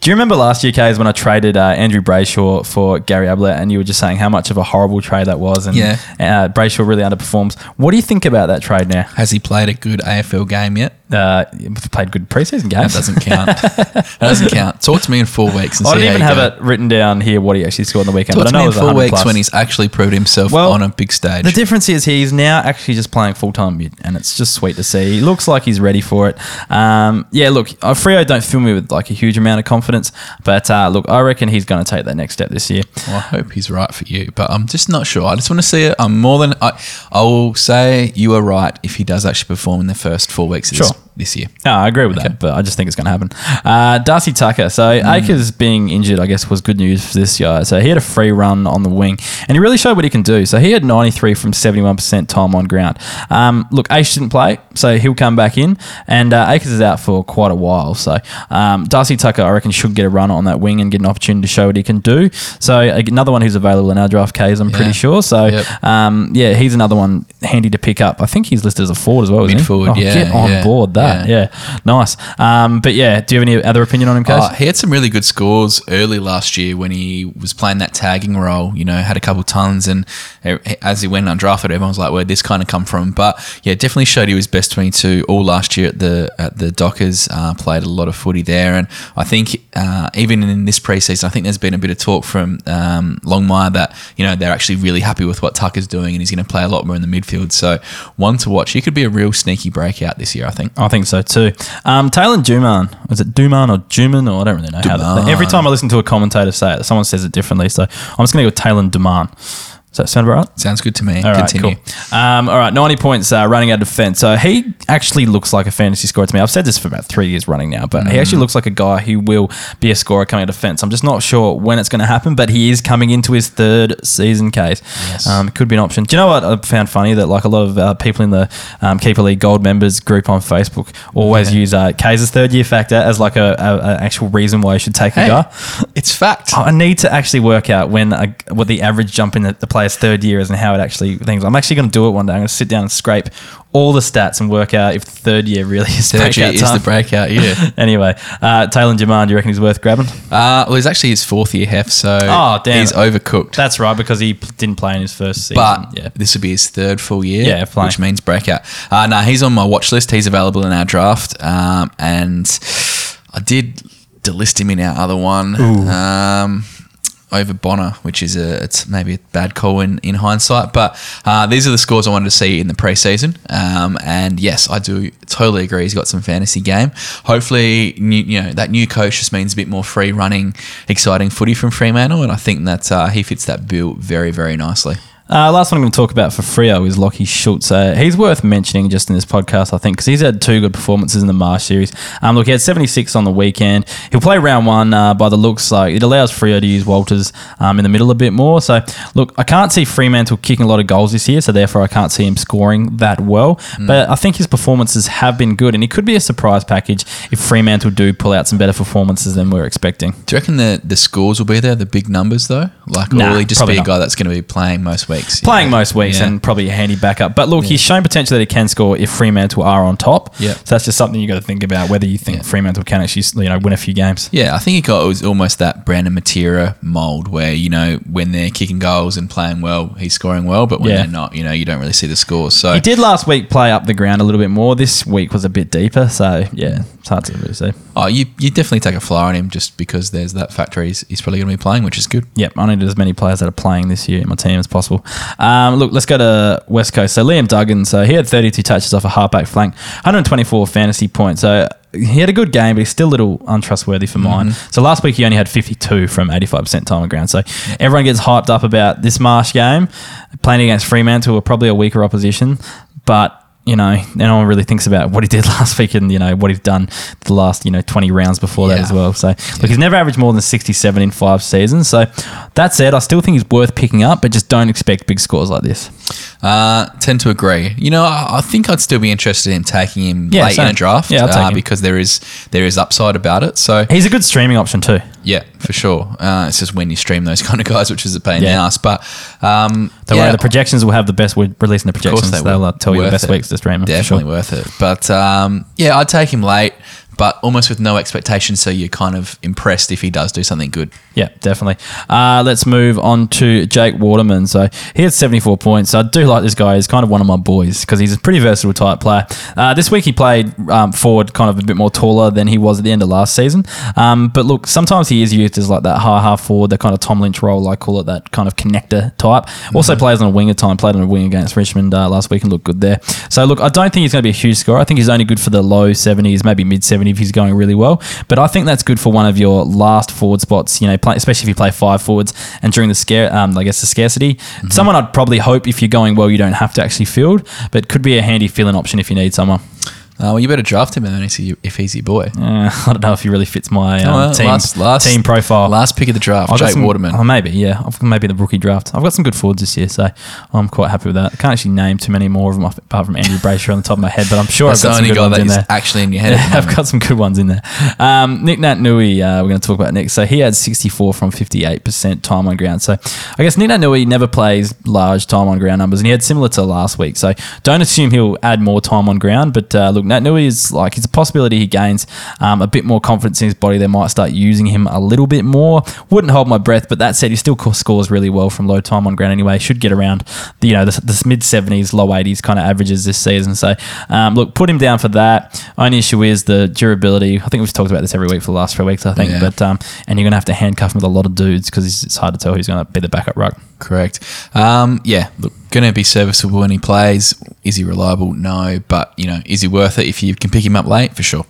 do you remember last year, Kaes, when I traded uh, Andrew Brayshaw for Gary Ablett, and you were just saying how much of a horrible trade that was, and Yeah. uh, Brayshaw really underperforms. What do you think about that trade now? Has he played a good AFL game yet? Uh, played good preseason That games. doesn't count. that doesn't count. Talk to me in four weeks and I see didn't even have you it written down here what he actually scored on the weekend, Talk but I know me in four weeks plus. when he's actually proved himself Well, on a big stage. The difference is he's now actually just playing full time mid, and it's just sweet to see. He looks like he's ready for it. Um, yeah, look, uh, Freo don't fill me with like a huge amount of confidence, but uh, look, I reckon he's going to take that next step this year. Well, I hope he's right for you, but I'm just not sure. I just want to see it. I'm more than I. I will say you are right if he does actually perform in the first four weeks of Sure. this, this year. No, I agree with that, but I just think it's going to happen. Uh, Darcy Tucker. So Akers being injured, I guess, was good news for this guy. So he had a free run on the wing, and he really showed what he can do. So he had 93 from 71% time on ground. Um, look, Ace didn't play, so he'll come back in, and uh, Akers is out for quite a while. So um, Darcy Tucker, I reckon, should get a run on that wing and get an opportunity to show what he can do. So another one who's available in our draft Kaes, I'm pretty sure. So Yep. um, yeah, he's another one handy to pick up. I think he's listed as a forward as well. Mid-forward, Oh, yeah, Get on yeah, board that. yeah. Yeah, nice. Um, but yeah, do you have any other opinion on him, Kaes? Uh, he had some really good scores early last year when he was playing that tagging role. You know, had a couple tons, and as he went undrafted, everyone was like, "Where'd this kind of come from?" But yeah, definitely showed he was best twenty-two all last year at the at the Dockers. Uh, played a lot of footy there, and I think uh, even in this preseason, I think there's been a bit of talk from um, Longmuir that you know they're actually really happy with what Tucker's doing, and he's going to play a lot more in the midfield. So one to watch. He could be a real sneaky breakout this year. I think. I think so too. Um, Taylin Duman, is it Duman or Duman or I don't really know how. Duman. That, every time I listen to a commentator say it, someone says it differently. So I'm just going to go Taylin Duman. Does that sound right? Sounds good to me. All right, Continue. cool. Um, all right, 90 points uh, running out of defense. So he actually looks like a fantasy scorer to me. I've said this for about three years running now, but he Mm. actually looks like a guy who will be a scorer coming out of defense. I'm just not sure when it's going to happen, but he is coming into his third season Kaes. Yes. Um, could be an option. Do you know what I found funny? That like a lot of uh, people in the um, Keeper League Gold members group on Facebook always Yeah. use uh, Kayser's third year factor as like a, a, a actual reason why you should take Hey, a guy. it's fact. I need to actually work out when a, what the average jump in the, the player's third year is and how it actually things. I'm actually going to do it one day. I'm going to sit down and scrape all the stats and work out if the third year really is Third year breakout is time. the breakout year. anyway, uh, Taylor Jaman, do you reckon he's worth grabbing? Uh, well, it's actually his fourth year hef, so Oh, damn. he's overcooked. That's right because he p- didn't play in his first season. but yeah, this would be his third full year, Yeah, fine. which means breakout. Uh, no, he's on my watch list. He's available in our draft, um, and I did delist him in our other one um, over Bonner, which is a it's maybe a bad call in, in hindsight. But uh, these are the scores I wanted to see in the preseason, um, and yes, I do totally agree. He's got some fantasy game. Hopefully, new, you know that new coach just means a bit more free running, exciting footy from Fremantle, and I think that uh, he fits that bill very very nicely. Uh, last one I'm going to talk about for Freo is Lachie Schultz. Uh, he's worth mentioning just in this podcast, I think, because he's had two good performances in the Marsh series. Um, look, he had 76 on the weekend. He'll play round one uh, by the looks. Like it allows Freo to use Walters um, in the middle a bit more. So, look, I can't see Fremantle kicking a lot of goals this year, so therefore I can't see him scoring that well. But I think his performances have been good, and he could be a surprise package if Fremantle do pull out some better performances than we're expecting. Do you reckon the, the scores will be there, the big numbers though? Like, or will he just be a not. guy that's going to be playing most weeks? Playing most weeks Yeah. and probably a handy backup. But look, he's shown potential that he can score if Fremantle are on top. Yeah. So that's just something you got to think about whether you think Yeah. Fremantle can actually you know win a few games. Yeah, I think he got it was almost that Brandon Matera mold where you know when they're kicking goals and playing well, he's scoring well, but when Yeah. they're not, you know, you don't really see the scores. So He did last week play up the ground a little bit more. This week was a bit deeper. So yeah, it's hard to really see. oh, you you definitely take a flyer on him just because there's that factor he's, he's probably going to be playing, which is good. Yep, I need as many players that are playing this year in my team as possible. Um, look, let's go to West Coast. So Liam Duggan, so he had 32 touches off a halfback flank, 124 fantasy points. So he had a good game, but he's still a little untrustworthy for mine. So last week he only had 52 from 85% time on ground. So everyone gets hyped up about this Marsh game, playing against Fremantle, who are probably a weaker opposition, but you know, no one really thinks about what he did last week and, you know, what he's done the last, you know, 20 rounds before that as well. So, look, he's never averaged more than 67 in five seasons. So, that said, I still think he's worth picking up, but just don't expect big scores like this. Uh, tend to agree. You know, I, I think I'd still be interested in taking him Yeah, late in a draft Yeah, uh, because there is there is upside about it. So He's a good streaming option too. yeah, for sure. Uh, it's just when you stream those kind of guys, which is a pain in the Yeah. ass. But um, Don't yeah, worry, the projections will have the best. We're releasing the course projections. they They'll will. uh, tell you the best it. weeks to stream. definitely sure. worth it. But um, yeah, I'd take him late, but almost with no expectation. So you're kind of impressed if he does do something good. Yeah, definitely. Uh, let's move on to Jake Waterman. So he had 74 points. I do like this guy. He's kind of one of my boys because he's a pretty versatile type player. Uh, this week he played um, forward, kind of a bit more taller than he was at the end of last season. Um, but look, sometimes he is used as like that high half forward, the kind of Tom Lynch role, I call it that kind of connector type. Also plays on a wing at time. Played on a wing against Richmond uh, last week and looked good there. So look, I don't think he's going to be a huge scorer. I think he's only good for the low 70s, maybe mid 70s if he's going really well. But I think that's good for one of your last forward spots. You know, play, especially if you play five forwards and during the scare, um, I guess the scarcity. Someone I'd probably hope if you're going well, you don't have to actually field, but could be a handy filling option if you need someone. Uh, well, you better draft him and then see if he's your boy. Uh, I don't know if he really fits my um, Oh, team, last- last- team profile. Last pick of the draft, I've Jake some- Waterman. Oh, maybe, yeah. I've maybe the rookie draft. I've got some good forwards this year, so I'm quite happy with that. I can't actually name too many more of them apart from Andrew Brayshaw on the top of my head, but I'm sure That's I've got some good ones in that's there. actually in your head. Yeah, I've got some good ones in there. Um, Nic Naitanui, uh, we're going to talk about next. So he had 64 from 58% time on ground. So I guess Nic Naitanui never plays large time on ground numbers, and he had similar to last week. So don't assume he'll add more time on ground. But uh, look, Naitanui is like it's a possibility he gains um, a bit more confidence in his body. They might start using him a little bit more. Wouldn't hold my breath, but that said, he still scores really well from low time on ground anyway. Should get around the you know the, the mid 70s, low 80s kind of averages this season. So um, look, put him down for that. Only issue is the durability. I think we've talked about this every week for the last three weeks. I think, Yeah. but um, and you're gonna have to handcuff him with a lot of dudes because it's hard to tell who's gonna be the backup ruck. Correct. Um, yeah, look, going to be serviceable when he plays. Is he reliable? No, but you know, is he worth it if you can pick him up late for sure?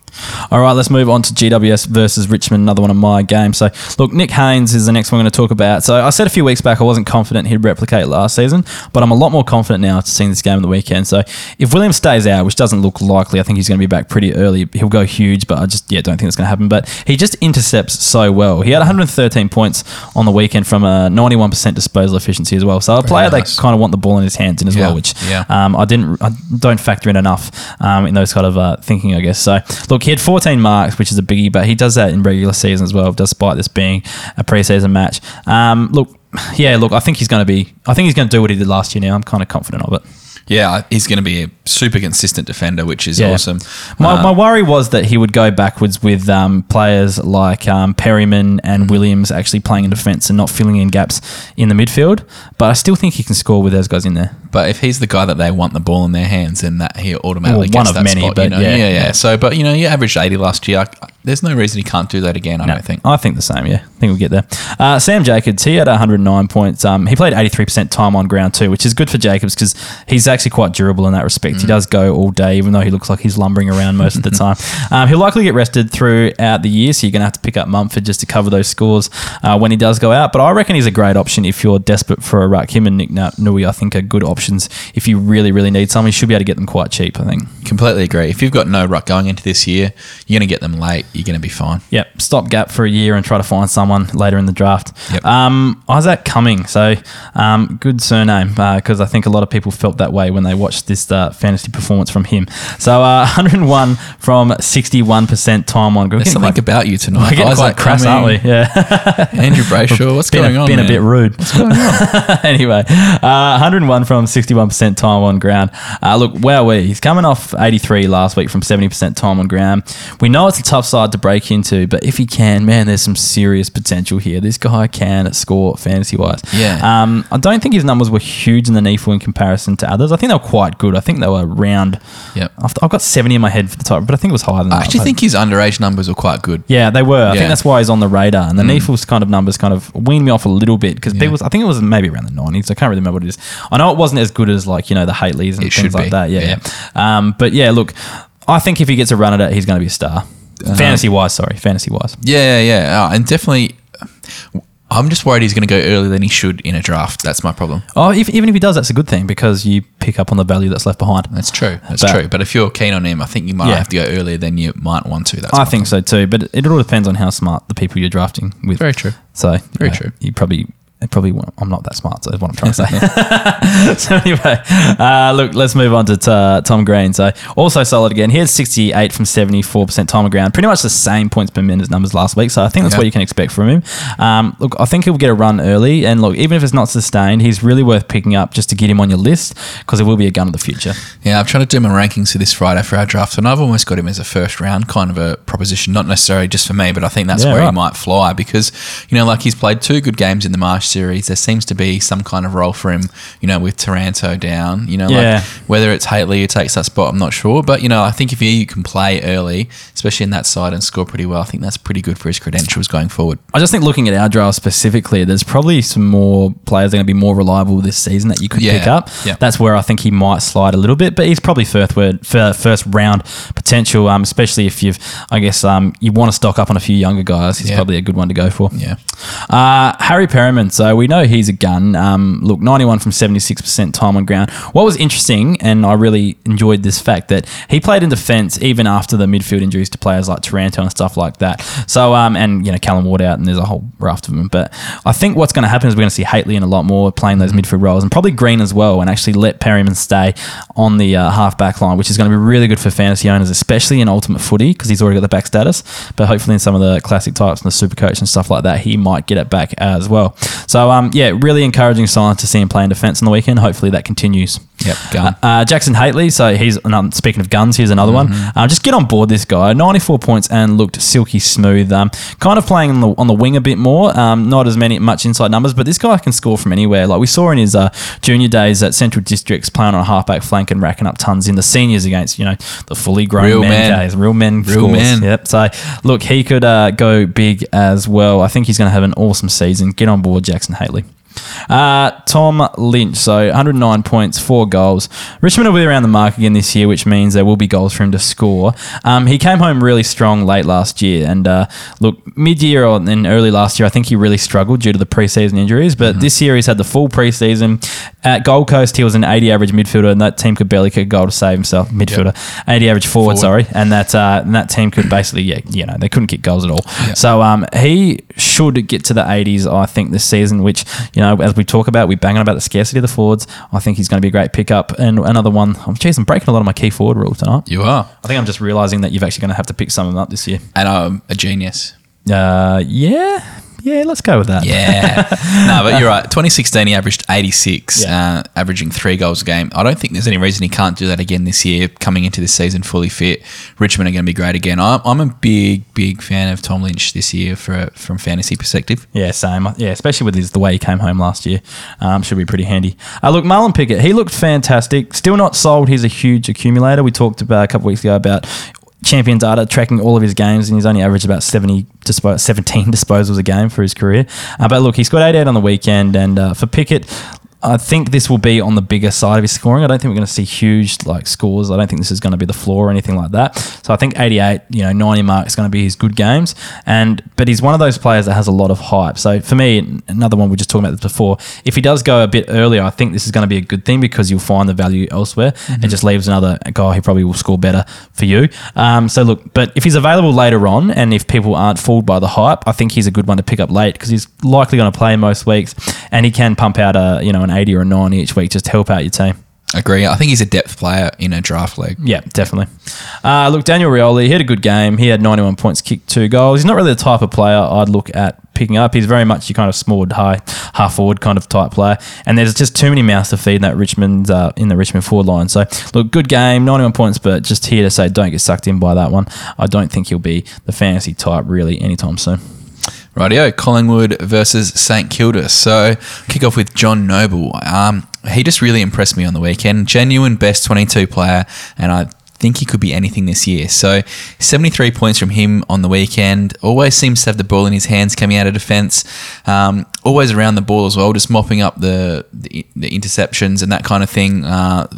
All right, let's move on to GWS versus Richmond, another one of my games. So, look, Nick Haynes is the next one I'm going to talk about. So, I said a few weeks back I wasn't confident he'd replicate last season, but I'm a lot more confident now to seeing this game on the weekend. So, if Williams stays out, which doesn't look likely, I think he's going to be back pretty early. He'll go huge, but I just yeah don't think it's going to happen. But he just intercepts so well. He had 113 points on the weekend from a 91% disposal efficiency as well. So, a player nice. they kind of want the ball in his hands in as Yeah, well, which yeah. um, I didn't, I don't factor in enough um, in those kind of uh, thinking, I guess. So, look, he had 14 marks, which is a biggie, but he does that in regular season as well, despite this being a preseason match. Um, look, yeah, look, I think he's going to be, I think he's going to do what he did last year. Now, I'm kind of confident of it. Yeah, he's going to be a super consistent defender, which is Yeah. awesome. My, Uh, my worry was that he would go backwards with um, players like um, Perryman and Williams actually playing in defence and not filling in gaps in the midfield. But I still think he can score with those guys in there. But if he's the guy that they want the ball in their hands, then that he automatically Well, one gets of that many, spot. but you know? yeah, yeah, yeah. So, but you know, you averaged eighty last year. There's no reason he can't do that again. I don't think. I think the same. Yeah, I think we'll get there. Uh, Sam Jacobs, he had 109 points. Um, he played 83% time on ground too, which is good for Jacobs because he's actually quite durable in that respect. Mm. He does go all day, even though he looks like he's lumbering around most of the time. Um, he'll likely get rested throughout the year, so you're going to have to pick up Mumford just to cover those scores uh, when he does go out. But I reckon he's a great option if you're desperate for a ruck. Him and Nick Nui, I think, are good options if you really, really need some. You should be able to get them quite cheap, I think. Completely agree. If you've got no ruck going into this year, you're going to get them late. You're going to be fine. Yep, stop gap for a year and try to find someone later in the draft. Yep. Um, Isaac Cumming, so um, good surname because I think a lot of people felt that way when they watched this uh, fantasy performance from him. So uh, 101 from 61% time on. There's something quite, about you tonight. we're getting Isaac quite crass, aren't we? Yeah. Andrew Brayshaw, what's been going a, on? Been a bit rude. What's going on? anyway, uh, 101 from 61% time on ground. Uh, look, wow, he's coming off 83 last week from 70% time on ground. We know it's a tough side to break into, but if he can, man, there's some serious potential here. This guy can score fantasy wise. Yeah. Um, I don't think his numbers were huge in the NEAFL in comparison to others. I think they were quite good. I think they were around. Yep. I've, got 70 in my head for the top, but I think it was higher than that. I actually think his underage numbers were quite good. Yeah, they were. I Yeah. Mm. think that's why he's on the radar. And the NEAFL's kind of numbers kind of weaned me off a little bit because people, I think it was maybe around the 90s. I can't really remember what it is. I know it wasn't as good as like, you know, the Hatelys and It things should like be. that. Yeah. Yeah. yeah. Um, but yeah, look, I think if he gets a run at it, he's going to be a star. Uh-huh. Fantasy wise, sorry. Fantasy wise. Yeah, yeah, yeah. Uh, and definitely, I'm just worried he's going to go earlier than he should in a draft. That's my problem. Oh, if, even if he does, that's a good thing because you pick up on the value that's left behind. That's true. That's But- true. But if you're keen on him, I think you might Yeah. have to go earlier than you might want to. That's I my think so too, but it all depends on how smart the people you're drafting with. Very true. So Very you know, true. You probably. It Probably, won't- I'm not that smart. So is what I'm trying to say. so anyway, uh, look, let's move on to uh, Tom Green. So also solid again. He had 68 from 74 percent time on ground, pretty much the same points per minute numbers last week. So I think that's Okay. what you can expect from him. Um, look, I think he'll get a run early, and look, even if it's not sustained, he's really worth picking up just to get him on your list because it will be a gun of the future. Yeah, I'm trying to do my rankings for this Friday for our draft, and I've almost got him as a first round kind of a proposition. Not necessarily just for me, but I think that's Yeah, where he might fly because, you know, like he's played two good games in the Marsh series. There seems to be some kind of role for him, you know, with Taranto down. You know, Yeah. like whether it's Hately who takes that spot, I'm not sure. But, you know, I think if you can play early, especially in that side, and score pretty well, I think that's pretty good for his credentials going forward. I just think looking at our draft specifically, there's probably some more players that are going to be more reliable this season that you could Yeah, pick up. yeah. That's where I think he might slide a little bit, but he's probably first word, fir- first round potential, um, especially if you've, I guess, um, you want to stock up on a few younger guys. He's probably a good one to go for. Yeah. Uh, Harry Perryman. So we know he's a gun. Um, look, 91 from 76% time on ground. What was interesting, and I really enjoyed this fact that he played in defence even after the midfield injuries to players like Taranto and stuff like that. So, um, and you know, Callum Ward out, and there's a whole raft of them. But I think what's going to happen is we're going to see Hately in a lot more playing those midfield roles, and probably Green as well, and actually let Perryman stay on the uh, half back line, which is going to be really good for fantasy owners, especially in Ultimate Footy because he's already got the back status. But hopefully in some of the classic types and the super coach and stuff like that, he might get it back as well. So um, yeah, really encouraging sign to see him play in defence on the weekend. Hopefully that continues. Yep. Gun. Uh, Jackson Hately, so he's um, speaking of guns. Here's another one. Uh, just get on board this guy. 94 points and looked silky smooth. Um, kind of playing on the, on the wing a bit more. Um, not as many much inside numbers, but this guy can score from anywhere. Like we saw in his uh, junior days at Central Districts, playing on a halfback flank and racking up tons in the seniors against you know the fully grown Real men, men. guys, real men, Real scores. men. Yep. So look, he could uh, go big as well. I think he's going to have an awesome season. Get on board, Jackson Hately. Uh, Tom Lynch, so 109 points, four goals. Richmond will be around the mark again this year, which means there will be goals for him to score. Um, he came home really strong late last year, and uh, look, mid-year or in early last year, I think he really struggled due to the preseason injuries. But this year, he's had the full preseason. At Gold Coast, he was an 80 average midfielder, and that team could barely kick a goal to save himself. Midfielder, 80 average forward, Forward. sorry, and that uh, and that team could basically, yeah, you know, they couldn't kick goals at all. So um, he should get to the 80s, I think, this season. Which you know, as we talk about, we bang on about the scarcity of the forwards. I think he's going to be a great pickup. And another one, oh, geez, I'm breaking a lot of my key forward rules tonight. You are. I think I'm just realizing that you're actually going to have to pick some of them up this year. And I'm a genius. Uh, yeah, yeah, let's go with that. Yeah. no, but you're right. 2016, he averaged 86, Yeah. uh, averaging three goals a game. I don't think there's any reason he can't do that again this year, coming into this season fully fit. Richmond are going to be great again. I'm, I'm a big, big fan of Tom Lynch this year for from fantasy perspective. Yeah, same. Yeah, especially with his the way he came home last year, um, should be pretty handy. Uh, look, Marlon Pickett, he looked fantastic. Still not sold. He's a huge accumulator. We talked about a couple weeks ago about champion data tracking all of his games, and he's only averaged about 70 dispo- 17 disposals a game for his career. Uh, but look, he scored 88 on the weekend, and uh, for Pickett. I think this will be on the bigger side of his scoring. I don't think we're going to see huge like scores. I don't think this is going to be the floor or anything like that. So I think 88, you know, 90 mark is going to be his good games. And but he's one of those players that has a lot of hype. So for me, another one we were just talking about this before. If he does go a bit earlier, I think this is going to be a good thing because you'll find the value elsewhere. It just leaves another guy who probably will score better for you. Um, so look, but if he's available later on, and if people aren't fooled by the hype, I think he's a good one to pick up late because he's likely going to play most weeks, and he can pump out a you know an 80 or a 90 each week just help out your team. Agree. I think he's a depth player in a draft league. Yeah, definitely. Uh, look, Daniel Rioli, he had a good game. He had 91 points, kicked two goals. He's not really the type of player I'd look at picking up. He's very much your kind of small, high, half forward kind of type player. And there's just too many mouths to feed in that Richmond uh, in the Richmond forward line. So look, good game, 91 points, but just here to say, don't get sucked in by that one. I don't think he'll be the fantasy type really anytime soon. Rightio, Collingwood versus St Kilda. So kick off with John Noble. Um, he just really impressed me on the weekend. Genuine best 22 player, and I think he could be anything this year. So 73 points from him on the weekend. Always seems to have the ball in his hands coming out of defence. Um, always around the ball as well, just mopping up the, the, the interceptions and that kind of thing. Uh,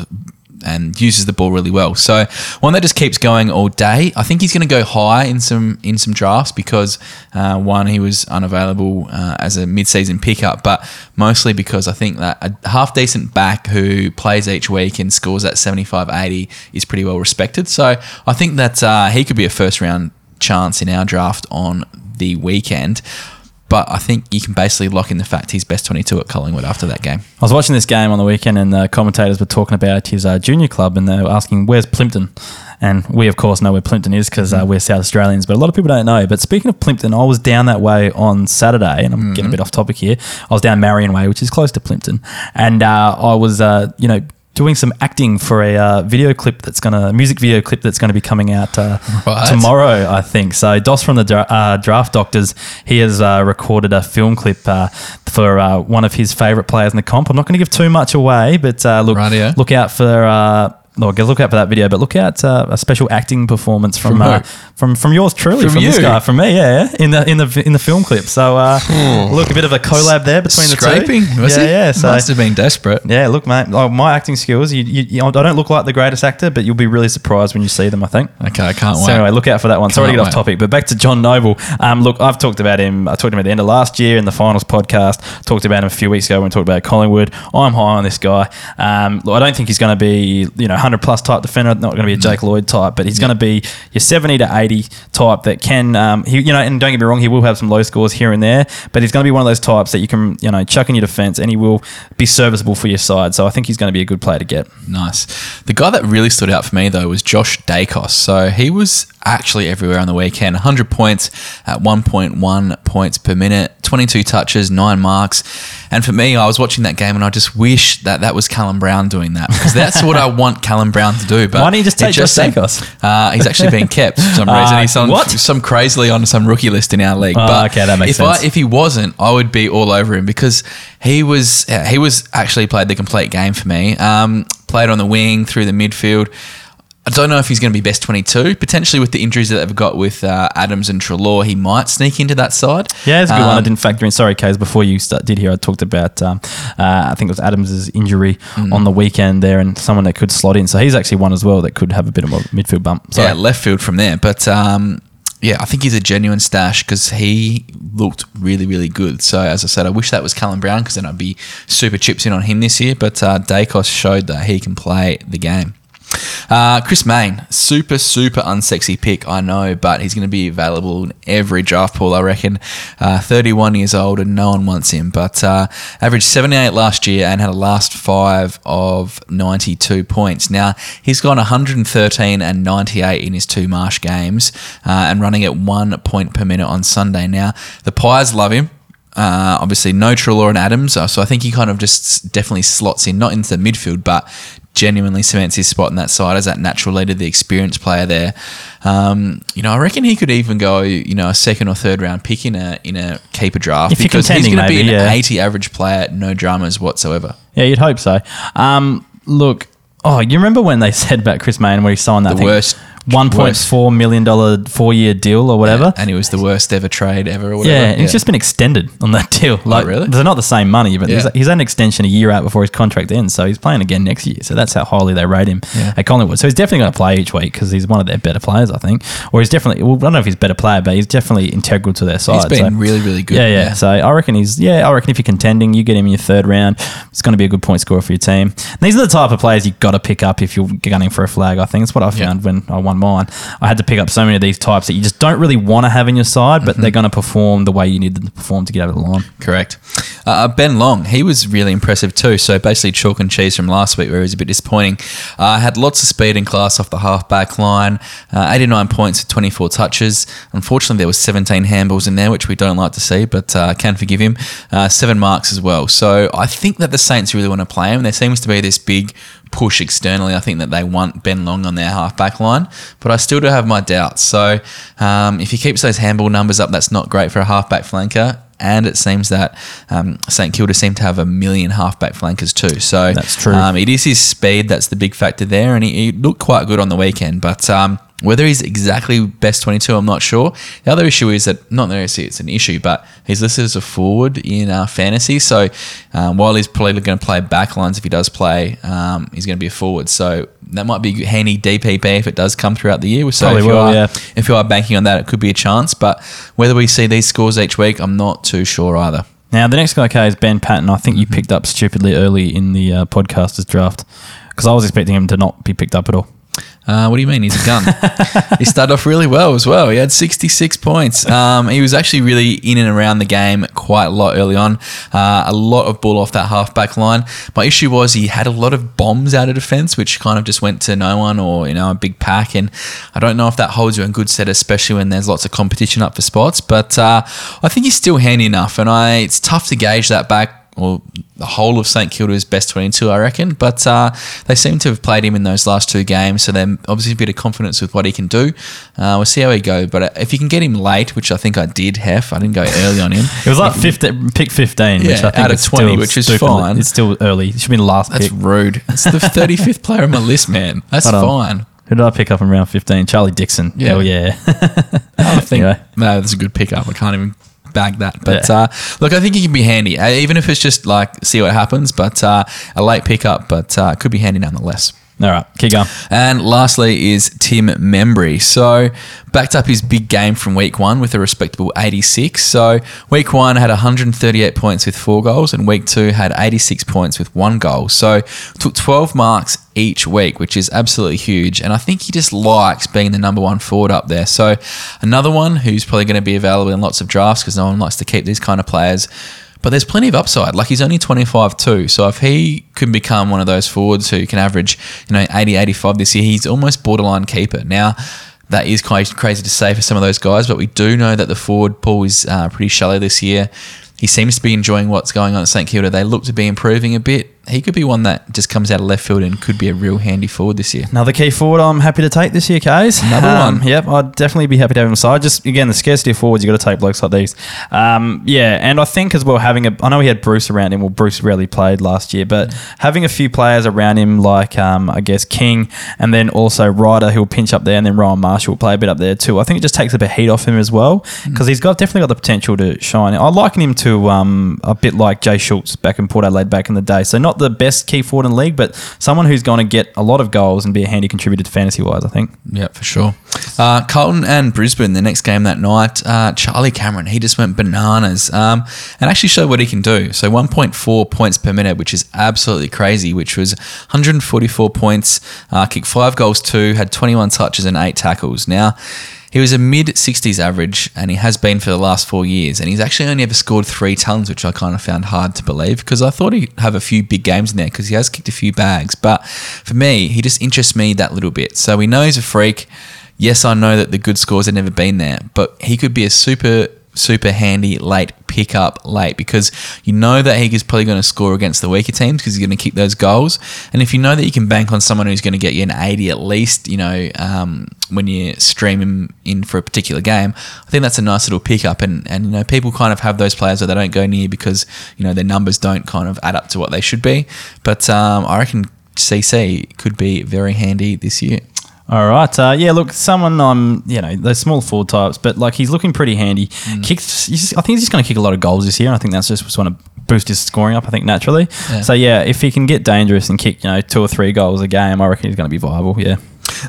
and uses the ball really well. So one that just keeps going all day. I think he's going to go high in some in some drafts because uh, one he was unavailable uh, as a mid-season pickup, but mostly because I think that a half decent back who plays each week and scores at 75 80 is pretty well respected. So I think that uh, he could be a first round chance in our draft on the weekend. But I think you can basically lock in the fact he's best 22 at Collingwood after that game. I was watching this game on the weekend, and the commentators were talking about his uh, junior club, and they were asking, "Where's Plympton?" And we, of course, know where Plympton is because uh, we're South Australians, but a lot of people don't know. But speaking of Plympton, I was down that way on Saturday, and I'm getting a bit off topic here. I was down Marion Way, which is close to Plympton, and uh, I was, uh, you know. Doing some acting for a uh, video clip that's gonna, music video clip that's gonna be coming out uh, Right. tomorrow, I think. So Dos from the dra- uh, Draft Doctors, he has uh, recorded a film clip uh, for uh, one of his favourite players in the comp. I'm not going to give too much away, but uh, look, Rightio. look out for. Look, look out for that video, but look out uh, a special acting performance from From uh, from from yours truly, From from, this guy, from me, yeah, yeah, in the in the in the film clip. So uh, look, a bit of a collab there between the Scraping, two. was yeah, he? yeah. So Must have been desperate. yeah, look, mate, oh, my acting skills. You, you, you, I don't look like the greatest actor, but you'll be really surprised when you see them. I think. Okay, I can't wait. So wait. anyway, look out for that one. Sorry to get off topic, but back to John Noble. Um, look, I've talked about him. I talked about him at the end of last year in the finals podcast. Talked about him a few weeks ago when we talked about Collingwood. I'm high on this guy. Um, look, I don't think he's going to be you know 100 plus type defender. Not going to be a Jake Lloyd type, but he's going to be your 70 to 80 type that can um, he you know. And don't get me wrong, he will have some low scores here and there, but he's going to be one of those types that you can you know chuck in your defense and he will be serviceable for your side. So I think he's going to be a good player to get. Nice. The guy that really stood out for me though was Josh Daicos. So he was actually everywhere on the weekend. 100 points at 1.1 points per minute, 22 touches, nine marks. And for me, I was watching that game and I just wish that that was Callum Brown doing that because that's what I want Callum Brown to do. But Why don't you just take Josh seemed- Daicos? Uh, he's actually being kept for some reason. Uh, he's on what? some crazily on some rookie list in our league. Oh, but okay, that makes if sense. I, if he wasn't, I would be all over him because he was yeah, he was actually played the complete game for me. Um, played on the wing through the midfield. I don't know if he's going to be best 22. Potentially with the injuries that they've got with uh, Adams and Treloar, he might sneak into that side. Yeah, it's a good one. I Um, didn't factor in. Sorry, Kaes. Before you start, did here, I talked about um, uh, I think it was Adams' injury Mm. on the weekend there, and someone that could slot in. So he's actually one as well that could have a bit of a midfield bump. So Yeah, left field from there. But um, yeah, I think he's a genuine stash because he looked really, really good. So as I said, I wish that was Callum Brown because then I'd be super chips in on him this year. But uh, Daicos showed that he can play the game. Uh, Chris Mayne, super, super unsexy pick, I know, but he's going to be available in every draft pool, I reckon. Uh, 31 years old and no one wants him, but uh, averaged 78 last year and had a last five of 92 points. Now, he's gone 113 and 98 in his two Marsh games uh, and running at one point per minute on Sunday. Now, the Pies love him. Uh, obviously, no Treloar and Adams, uh, so I think he kind of just definitely slots in, not into the midfield, but genuinely cements his spot in that side as that natural leader, the experienced player there. Um, you know, I reckon he could even go, you know, a second or third round pick in a in a keeper draft If because he's going to be an yeah. 80 average player, no dramas whatsoever. yeah, you'd hope so. Um, look, oh, you remember when they said about Chris Mayne when he signed that The thing? worst- One point four million dollar four year deal or whatever. And it was the worst ever trade ever or whatever. Yeah, it's just been extended on that deal. Like, really? They're not the same money, but Yeah. he's, had an extension a year out before his contract ends, so he's playing again next year. So that's how highly they rate him Yeah. at Collingwood. So he's definitely going to play each week because he's one of their better players, I think. Or he's definitely, well, I don't know if he's a better player, but he's definitely integral to their side. He's been so- really, really good. Yeah, yeah, So I reckon he's, yeah, I reckon if you're contending, you get him in your third round, it's going to be a good point scorer for your team. And these are the type of players you've got to pick up if you're gunning for a flag, I think. It's what I found when I won mine. I had to pick up so many of these types that you just don't really want to have in your side, but they're going to perform the way you need them to perform to get over the line. Correct. Uh, Ben Long, he was really impressive too. So basically, chalk and cheese from last week, where he was a bit disappointing. Uh, had lots of speed and class off the half back line. Uh, 89 points with 24 touches. Unfortunately, there was 17 handballs in there, which we don't like to see, but uh, can forgive him. Uh, seven marks as well. So I think that the Saints really want to play him. There seems to be this big push externally. I think that they want Ben Long on their half back line, but I still do have my doubts. So um, if he keeps those handball numbers up, that's not great for a half back flanker. And it seems that um, St Kilda seem to have a million halfback flankers too. So That's true. Um, it is his speed that's the big factor there, and he, he looked quite good on the weekend. But um, whether he's exactly best 22, I'm not sure. The other issue is that, not necessarily it's an issue, but he's listed as a forward in uh, fantasy. So um, while he's probably going to play back lines if he does play, um, he's going to be a forward. So that might be handy DPP if it does come throughout the year. So Probably if you, will, are, yeah. if you are banking on that, it could be a chance. But whether we see these scores each week, I'm not too sure either. Now, the next guy, okay, is Ben Paton. I think you picked up stupidly early in the uh, podcasters draft because I was expecting him to not be picked up at all. Uh, what do you mean? He's a gun. he started off really well as well. He had 66 points. Um, he was actually really in and around the game quite a lot early on. Uh, a lot of ball off that halfback line. My issue was he had a lot of bombs out of defence, which kind of just went to no one or you know a big pack. And I don't know if that holds you in good set, especially when there's lots of competition up for spots. But uh, I think he's still handy enough, and I it's tough to gauge that back or the whole of St Kilda's best 22, I reckon. But uh, they seem to have played him in those last two games, so they're obviously a bit of confidence with what he can do. Uh, we'll see how he goes. But uh, if you can get him late, which I think I did, Hef, I didn't go early on him. It was like 15, pick 15, which Yeah, I think out of is 20, still which is stupidly- fine. It's still early. It should be the last That's pick. rude. It's the 35th player on my list, man. That's Hold on. fine. Who did I pick up in round 15? Charlie Dixon. Yeah. Hell yeah. I think Anyway. no, that's a good pickup. I can't even bag that. But Yeah. uh, look, I think he can be handy, uh, even if it's just like see what happens. But uh, a late pickup, but uh, could be handy nonetheless. All right, keep going. And lastly is Tim Membrey. So backed up his big game from week one with a respectable 86. So week one had 138 points with four goals, and week two had 86 points with one goal. So took 12 marks each week, which is absolutely huge. And I think he just likes being the number one forward up there. So another one who's probably going to be available in lots of drafts because no one likes to keep these kind of players. But there's plenty of upside. Like he's only 25 too. So if he can become one of those forwards who can average, you know, 80, 85 this year, he's almost borderline keeper. Now, that is quite crazy to say for some of those guys, but we do know that the forward pool is uh, pretty shallow this year. He seems to be enjoying what's going on at St Kilda. They look to be improving a bit. He could be one that just comes out of left field and could be a real handy forward this year. Another key forward I'm happy to take this year, Kaes. Another Um, one. Yep, I'd definitely be happy to have him aside. Just again, the scarcity of forwards, you've got to take blokes like these. Um, yeah, and I think as well having a, I know he had Bruce around him. Well, Bruce rarely played last year, but having a few players around him, like um, I guess King, and then also Ryder, who will pinch up there, and then Rowan Marshall will play a bit up there too. I think it just takes a bit of heat off him as well because he's got definitely got the potential to shine. I liken him to um, a bit like Jay Schulz back in Port Adelaide back in the day. So not the best key forward in the league, but someone who's going to get a lot of goals and be a handy contributor to fantasy wise. I think. Yeah, for sure. Uh, Carlton and Brisbane, the next game that night, uh, Charlie Cameron, he just went bananas um, and actually showed what he can do. So 1.4 points per minute, which is absolutely crazy, which was 144 points, uh, kicked five goals, two, had 21 touches and eight tackles. Now, he was a mid 60s average, and he has been for the last four years. And he's actually only ever scored three tons, which I kind of found hard to believe because I thought he'd have a few big games in there because he has kicked a few bags. But for me, he just interests me that little bit. So we know he's a freak. Yes, I know that the good scores have never been there, but he could be a super super handy late pickup late because you know that he is probably going to score against the weaker teams because he's going to kick those goals. And if you know that you can bank on someone who's going to get you an 80 at least, you know, um, when you stream him in for a particular game, I think that's a nice little pickup. And, and, you know, people kind of have those players that they don't go near because, you know, their numbers don't kind of add up to what they should be. But um, I reckon CC could be very handy this year. All right. Uh, yeah, look, someone on, you know, those small forward types, but like he's looking pretty handy. Kicks, I think he's just going to kick a lot of goals this year. And I think that's just what's going to boost his scoring up, I think, naturally. Yeah. So, yeah, if he can get dangerous and kick, you know, two or three goals a game, I reckon he's going to be viable. Yeah.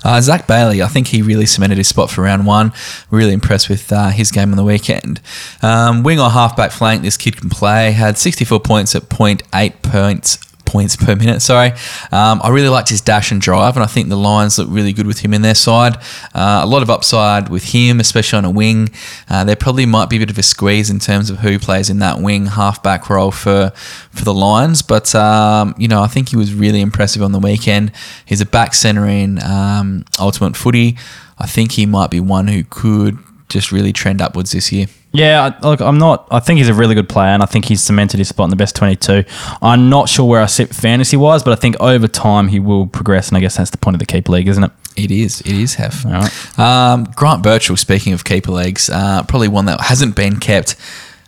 Uh, Zac Bailey, I think he really cemented his spot for round one. Really impressed with uh, his game on the weekend. Um, wing or halfback flank, this kid can play. Had 64 points at 0.8 points points per minute. Sorry, um, I really liked his dash and drive, and I think the Lions look really good with him in their side. Uh, a lot of upside with him, especially on a wing. Uh, there probably might be a bit of a squeeze in terms of who plays in that wing halfback role for for the Lions, but um, you know I think he was really impressive on the weekend. He's a back centre in um, Ultimate Footy. I think he might be one who could just really trend upwards this year. Yeah, I- look, I'm not. I think he's a really good player, and I think he's cemented his spot in the best 22. I'm not sure where I sit fantasy wise, but I think over time he will progress, and I guess that's the point of the keeper league, isn't it? It is. It is, Hef. All right. Um, Grant Birchall, speaking of keeper leagues, uh, probably one that hasn't been kept.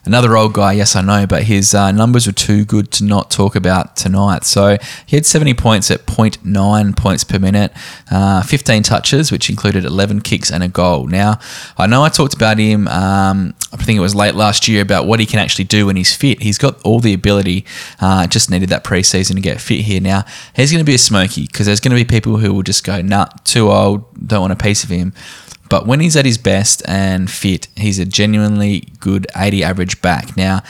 Another old guy, yes, I know, but his uh, numbers were too good to not talk about tonight. So he had 70 points at 0.9 points per minute, uh, 15 touches, which included 11 kicks and a goal. Now, I know I talked about him, um, I think it was late last year, about what he can actually do when he's fit. He's got all the ability, uh, just needed that preseason to get fit here. Now, he's going to be a smoky because there's going to be people who will just go, nah, too old, don't want a piece of him. But when he's at his best and fit, he's a genuinely good 80 average back. Now,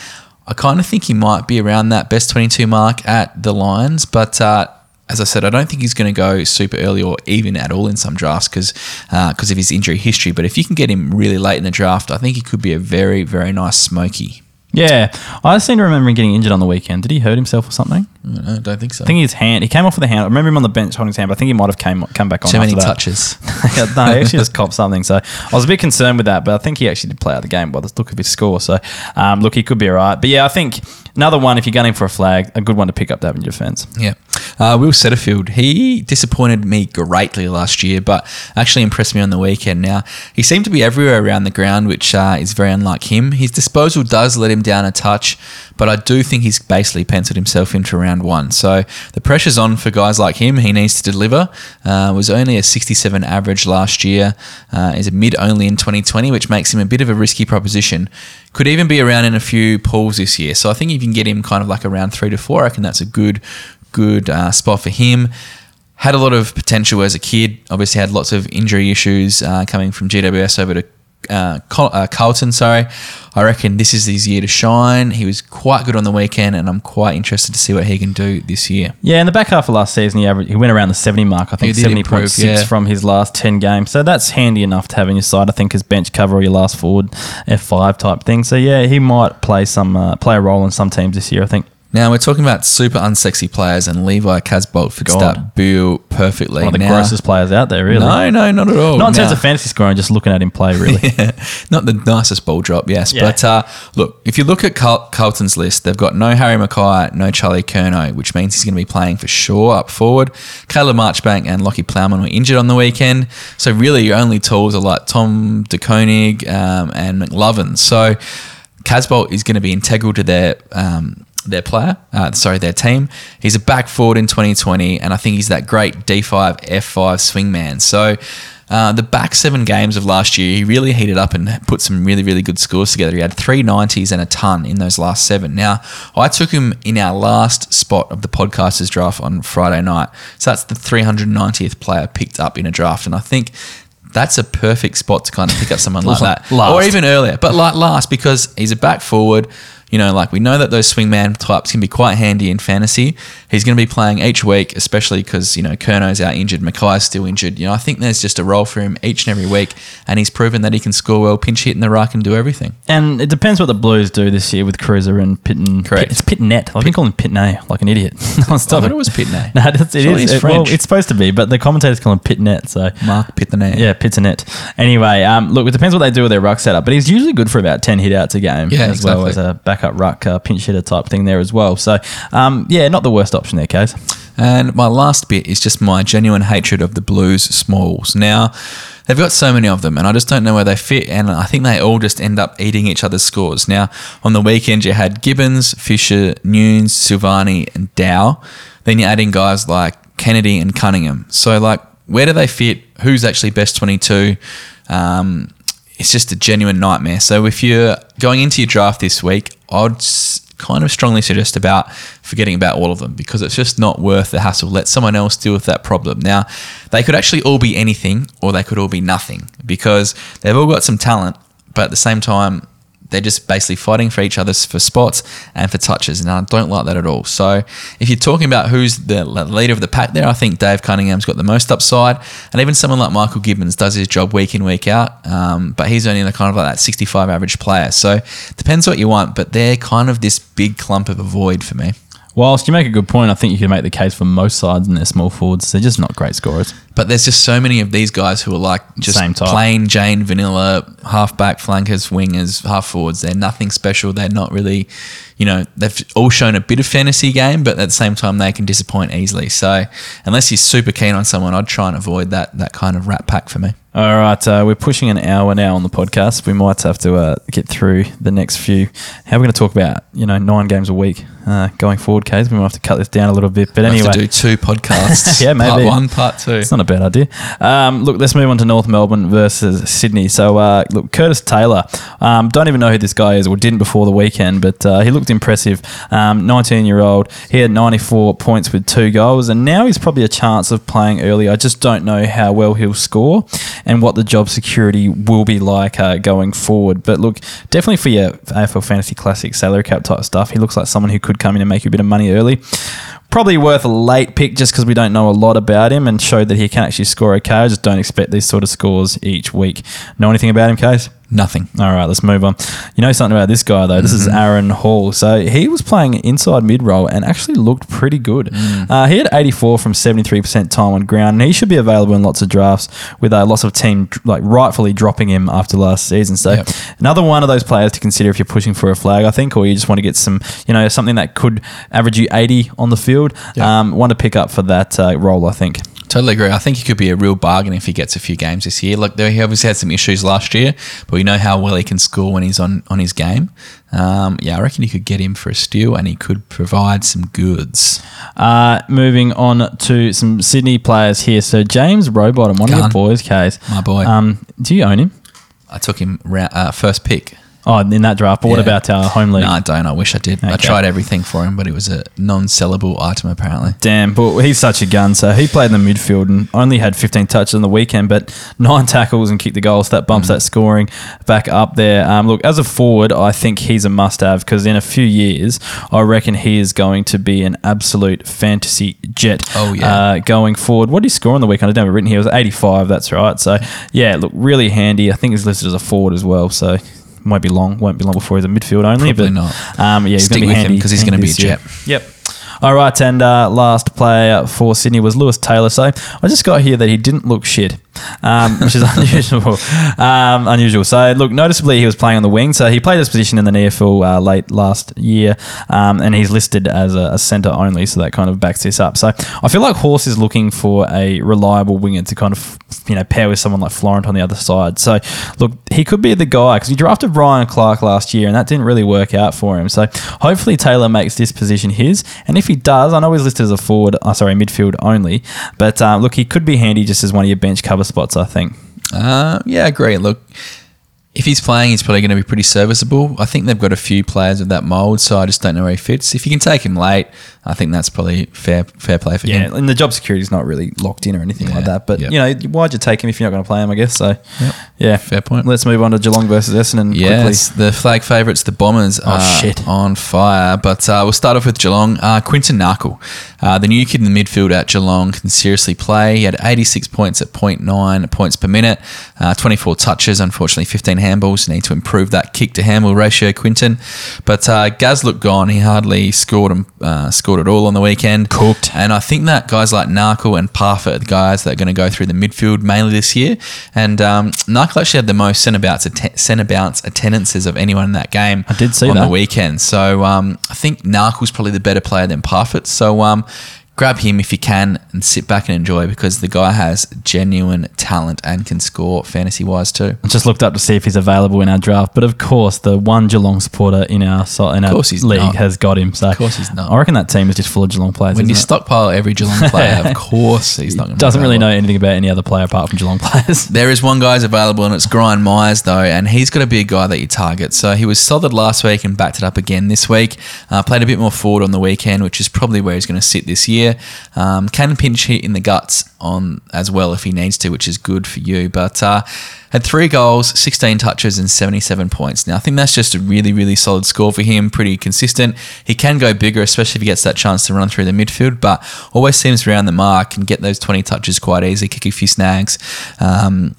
I kind of think he might be around that best 22 mark at the Lions, but uh, as I said, I don't think he's going to go super early or even at all in some drafts because because of his injury history. But if you can get him really late in the draft, I think he could be a very very nice smoky. Yeah, I seem to remember him getting injured on the weekend. Did he hurt himself or something? I don't think so. I think his hand. He came off with a hand. I remember him on the bench holding his hand, but I think he might have came come back on. Too many that. touches. No, he actually just copped something. So I was a bit concerned with that, but I think he actually did play out the game by the look of his score. So um, look, he could be all right. But yeah, I think another one if you're gunning for a flag, a good one to pick up to have in your defence. Yeah. Uh, Will Setterfield, he disappointed me greatly last year, but actually impressed me on the weekend. Now, he seemed to be everywhere around the ground, which uh, is very unlike him. His disposal does let him down a touch, but I do think he's basically penciled himself into round one. So the pressure's on for guys like him. He needs to deliver. Uh, was only a 67 average last year. Uh, is a mid only in 2020, which makes him a bit of a risky proposition. Could even be around in a few pools this year. So I think if you can get him kind of like around three to four, I reckon that's a good, good uh, spot for him. Had a lot of potential as a kid. Obviously, had lots of injury issues uh, coming from GWS over to uh, Col- uh, Carlton. Sorry, I reckon this is his year to shine. He was quite good on the weekend, and I'm quite interested to see what he can do this year. Yeah, in the back half of last season, he, averaged, he went around the 70 mark. I think 70.6 yeah. from his last 10 games. So that's handy enough to have in your side, I think, as bench cover or your last forward F5 type thing. So yeah, he might play some uh, play a role in some teams this year, I think. Now we're talking about super unsexy players, and Levi Casboult fits God. that bill perfectly. One of the Now- grossest players out there, really. No, no, not at all. Not in terms of fantasy scoring, just looking at him play, really. not the nicest ball drop, yes. Yeah. But uh, look, if you look at Carl- Carlton's list, they've got no Harry McKay, no Charlie Curnow, which means he's going to be playing for sure up forward. Caleb Marchbank and Lachie Plowman were injured on the weekend. So really, your only tools are like Tom De Koning um, and McLovin. So Casboult is going to be integral to their. Um, their player, uh, sorry, their team. He's a back forward in 2020, and I think he's that great D5, F5 swingman. So, uh, the back seven games of last year, he really heated up and put some really, really good scores together. He had three 90s and a ton in those last seven. Now, I took him in our last spot of the podcasters draft on Friday night. So that's the 390th player picked up in a draft. And I think that's a perfect spot to kind of pick up someone like that. Last. Or even earlier, but like last because he's a back forward. You know, like we know that those swingman types can be quite handy in fantasy. He's going to be playing each week, especially because, you know, Curnow's out injured, McKay's still injured. You know, I think there's just a role for him each and every week, and he's proven that he can score well, pinch hit in the ruck, and do everything. And it depends what the Blues do this year with Cruiser and Pitten. Correct. It's Pitnet. I've been calling him Pitney like an idiot. no, stop I thought it. it was Pitney. No, it's, it is. It- well, it's supposed to be, but the commentators call him Pitnet. So Mark Pitney. yeah, Pitnet. Anyway, um, look, it depends what they do with their ruck setup, but he's usually good for about ten hit outs a game, Yeah, as well as a backup ruck uh, pinch hitter type thing there as well. So um, yeah, not the worst option there, Kaes. And my last bit is just my genuine hatred of the Blues smalls. Now, they've got so many of them, and I just don't know where they fit. And I think they all just end up eating each other's scores. Now, on the weekend, you had Gibbons, Fisher, Nunes, Silvagni, and Dow. Then you're adding guys like Kennedy and Cunningham. So, like, where do they fit? Who's actually best 22? Um, it's just a genuine nightmare. So if you're going into your draft this week, I'd s- kind of strongly suggest about forgetting about all of them because it's just not worth the hassle. Let someone else deal with that problem. Now, they could actually all be anything or they could all be nothing because they've all got some talent, but at the same time, they're just basically fighting for each other for spots and for touches, and I don't like that at all. So, if you're talking about who's the leader of the pack there, I think Dave Cunningham's got the most upside, and even someone like Michael Gibbons does his job week in week out, um, but he's only in the kind of like that 65 average player. So, depends what you want, but they're kind of this big clump of a void for me. Whilst you make a good point, I think you can make the case for most sides in their small forwards. They're just not great scorers. But there's just so many of these guys who are like just Same type. plain Jane vanilla halfback, flankers, wingers, half forwards. They're nothing special. They're not really, you know, they've all shown a bit of fantasy game, but at the same time they can disappoint easily. So unless you're super keen on someone, I'd try and avoid that that kind of rat pack for me. All right, uh, we're pushing an hour now on the podcast. We might have to uh, get through the next few. How are we going to talk about, you know, nine games a week uh, going forward, Kaes? We might have to cut this down a little bit. But We'll anyway, do two podcasts. Yeah, maybe. Part one, part two. It's not a bad idea. Um, look, let's move on to North Melbourne versus Sydney. So, uh, look, Curtis Taylor. Um, don't even know who this guy is, or didn't before the weekend, but uh, he looked impressive. Um, 19 year old. He had 94 points with two goals, and now he's probably a chance of playing early. I just don't know how well he'll score and what the job security will be like uh, going forward. But look, definitely for your AFL Fantasy Classic salary cap type stuff, he looks like someone who could come in and make you a bit of money early. Probably worth a late pick just because we don't know a lot about him and showed that he can actually score okay. I just don't expect these sort of scores each week. Know anything about him, Kaes? Nothing. All right, let's move on. You know something about this guy though. This is Aaron Hall. So he was playing inside mid roll and actually looked pretty good. Uh, he had 84 from 73% time on ground, and he should be available in lots of drafts with uh, lots of team like rightfully dropping him after last season. So Yep. another one of those players to consider if you're pushing for a flag, I think, or you just want to get some, you know, something that could average you 80 on the field. Yeah. Um, want to pick up for that uh, role, I think. Totally agree. I think he could be a real bargain if he gets a few games this year. There, he obviously had some issues last year, but we know how well he can score when he's on on his game. Um, yeah, I reckon you could get him for a steal, and he could provide some goods. Uh, moving on to some Sydney players here. So James Rowbottom, one of your boys, Kaes. My boy. Um, do you own him? I took him round, uh, first pick. Oh, in that draft. But what Yeah. about our home league? No, I don't. I wish I did. I Okay. tried everything for him, but it was a non-sellable item apparently. Damn, but he's such a gun. So he played in the midfield and only had 15 touches on the weekend, but nine tackles and kicked the goal. So that bumps that scoring back up there. Um, look, as a forward, I think he's a must-have because in a few years, I reckon he is going to be an absolute fantasy jet. Oh, yeah. Uh, going forward, what did he score on the weekend? I don't have it written here. It was 85. That's right. So yeah, look, really handy. I think he's listed as a forward as well. So won't be long. Won't be long before he's a midfield only. Probably but not. Um, yeah, he's Stick going to be with him handy 'cause he's gonna be a jet. Yep. All right, and uh, last player for Sydney was Lewis Taylor. So I just got here that he didn't look shit, um, which is unusual. Um, unusual. So look, noticeably he was playing on the wing. So he played this position in the EFL uh, late last year, um, and he's listed as a, a centre only. So that kind of backs this up. So I feel like Horse is looking for a reliable winger to kind of you know pair with someone like Florent on the other side. So look, he could be the guy because he drafted Ryan Clarke last year, and that didn't really work out for him. So hopefully Taylor makes this position his, and if he does, I know he's listed as a forward, uh, sorry, midfield only, but uh, look, he could be handy just as one of your bench cover spots. I think. Uh, yeah, great. Look, if he's playing, he's probably going to be pretty serviceable. I think they've got a few players of that mold, so I just don't know where he fits. If you can take him late, I think that's probably fair fair play for Yeah, him. and the job security is not really locked in or anything Yeah, like that. But yep. you know, why'd you take him if you're not going to play him? I guess so. Yep. Yeah, Fair point. Let's move on to Geelong versus Essendon quickly. Yes, the flag favourites, the Bombers, Oh, are shit. on fire. But uh, we'll start off with Geelong. Uh, Quinton Narkle, uh, the new kid in the midfield at Geelong, can seriously play. He had 86 points at 0.9 points per minute, uh, 24 touches, unfortunately 15 handballs. Need to improve that kick to handball ratio, Quinton. But uh, Gaz looked gone. He hardly scored him, uh, scored at all on the weekend. Cooked. And I think that guys like Narkle and Parfitt are the guys that are going to go through the midfield mainly this year. And um, Narkle actually had the most centre bounce, atten- centre bounce attendances of anyone in that game. I did see on that. the weekend. So um, I think Narkle's probably the better player than Parfitt. So um, grab him if you can and sit back and enjoy because the guy has genuine talent and can score fantasy wise too. I just looked up to see if he's available in our draft, but of course, the one Geelong supporter in our so- in our league not. has got him. So of course he's not. I reckon that team is just full of Geelong players. When you it? stockpile every Geelong player, of course he's not going doesn't really know anything about any other player apart from Geelong players. There is one guy's available, and it's Gryan Miers, though, and he's got to be a guy that you target. So he was solid last week and backed it up again this week. Uh, played a bit more forward on the weekend, which is probably where he's going to sit this year. Um, can pinch hit in the guts on as well if he needs to, which is good for you. But uh, had three goals, 16 touches, and 77 points. Now I think that's just a really, really solid score for him. Pretty consistent. He can go bigger, especially if he gets that chance to run through the midfield, but always seems around the mark and get those 20 touches quite easy, kick a few snags. Um,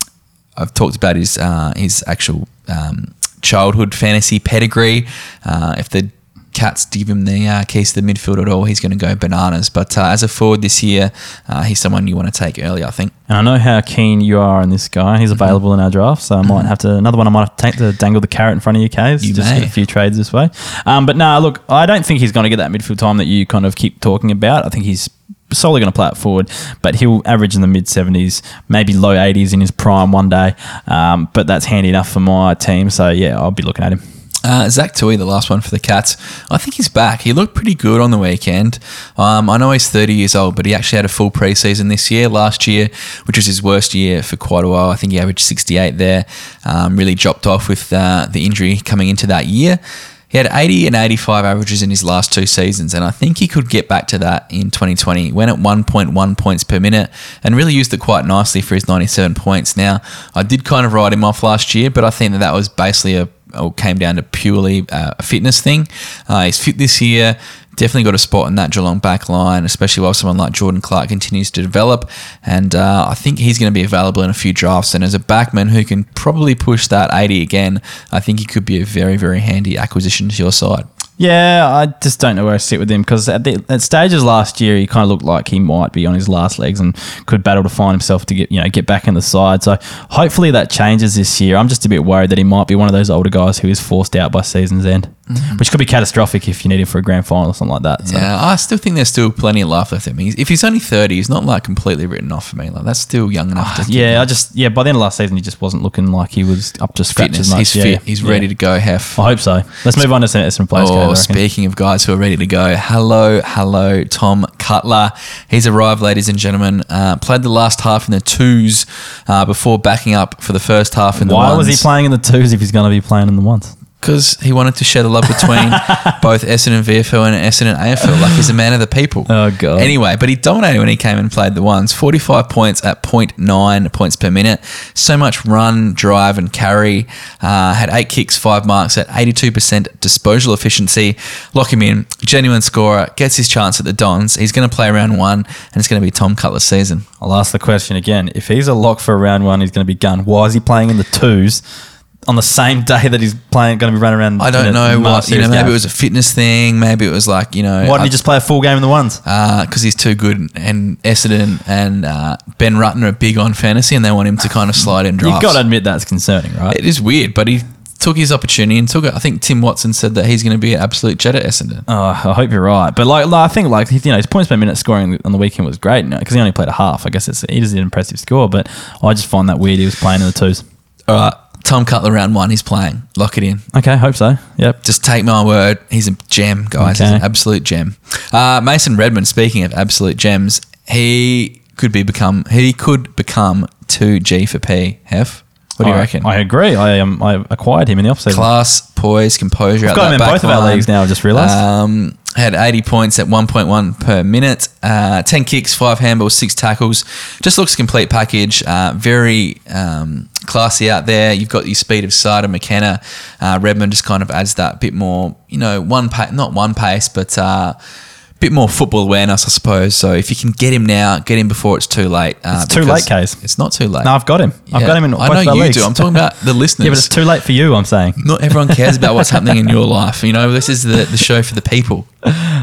I've talked about his uh, his actual um, childhood fantasy pedigree. Uh, if the Cats give him the uh, keys to the midfield at all, he's going to go bananas. But uh, as a forward this year, uh, he's someone you want to take early, I think. And I know how keen you are on this guy. He's Mm-hmm. available in our draft, so I might have to another one. I might have to take to dangle the carrot in front of you, Kaes. You just may. get a few trades this way. Um, but nah, look, I don't think he's going to get that midfield time that you kind of keep talking about. I think he's solely going to play it forward, but he'll average in the mid seventies, maybe low eighties in his prime one day. Um, but that's handy enough for my team. So yeah, I'll be looking at him. Uh, Zach Tuohy, the last one for the Cats. I think he's back. He looked pretty good on the weekend. Um, I know he's 30 years old, but he actually had a full preseason this year. Last year, which was his worst year for quite a while. I think he averaged 68 there. Um, really dropped off with uh, the injury coming into that year. He had 80 and 85 averages in his last two seasons, and I think he could get back to that in 2020. He went at 1.1 points per minute and really used it quite nicely for his 97 points. Now, I did kind of write him off last year, but I think that that was basically a or came down to purely uh, a fitness thing. Uh, he's fit this year. Definitely got a spot in that Geelong back line, especially while someone like Jordan Clark continues to develop. And uh, I think he's going to be available in a few drafts. And as a backman who can probably push that 80 again, I think he could be a very, very handy acquisition to your side. Yeah, I just don't know where I sit with him because at, the, at stages last year he kind of looked like he might be on his last legs and could battle to find himself to get you know get back in the side. So hopefully that changes this year. I'm just a bit worried that he might be one of those older guys who is forced out by season's end, which could be catastrophic if you need him for a grand final or something like that. So. Yeah, I still think there's still plenty of life left in him. If he's only 30, he's not like completely written off for me. Like that's still young enough to Ah, Yeah, I just yeah. By the end of last season, he just wasn't looking like he was up to scratch fitness. as much. He's Yeah, fit. He's yeah. ready to go. Hef. I hope so. Let's move on to some, some players. Oh, speaking of guys who are ready to go, hello, hello, Tom Cutler. He's arrived, ladies and gentlemen. Uh, played the last half in the twos uh, before backing up for the first half in the ones. Why was he playing in the twos if he's going to be playing in the ones? Because he wanted to share the love between both Essendon and VFL and Essendon AFL. Like he's a man of the people. Oh, God. Anyway, but he dominated when he came and played the ones. 45 points at 0.9 points per minute. So much run, drive, and carry. Uh, had eight kicks, five marks at 82% disposal efficiency. Lock him in. Genuine scorer. Gets his chance at the Dons. He's going to play round one, and it's going to be Tom Cutler's season. I'll ask the question again. If he's a lock for round one, he's going to be gun. Why is he playing in the twos? On the same day that he's playing, going to be running around. I don't know what you know. Maybe it was a fitness thing. Maybe it was like you know. Why didn't he just play a full game in the ones? because he's too good, and Essendon and uh, Ben Rutten are big on fantasy, and they want him to kind of slide in drafts. You've got to admit that's concerning, right? It is weird, but he took his opportunity and took it. I think Tim Watson said that he's going to be an absolute jet at Essendon. Oh, I hope you're right. But like, like, I think like you know his points per minute scoring on the weekend was great because he only played a half. I guess it's it is an impressive score, but I just find that weird. He was playing in the twos. All right, Tom Cutler round one. He's playing. Lock it in. Okay, hope so. Yep. Just take my word. He's a gem, guys. He's an absolute gem. Uh, Mason Redman. Speaking of absolute gems, he could be become. He could become two G for P. Hef. What do you I- reckon? I agree. I um, I acquired him in the offseason. Class, poise, composure. I've got him in both of our leagues now. I just realised. Um, had 80 points at 1.1 per minute, uh, 10 kicks, 5 handballs, 6 tackles. Just looks a complete package. Uh, very um, classy out there. You've got your speed of Saad, McKenna. Uh, Redman just kind of adds that bit more, you know, one pa- not one pace, but uh, bit more football awareness, I suppose. So if you can get him now, get him before it's too late. Uh, It's too late, Kaes. It's not too late. no, I've got him. I've got him in. I know you leagues. do. I'm talking about the listeners. yeah, but it's too late for you. I'm saying not everyone cares about what's happening in your life. You know, this is the, the show for the people.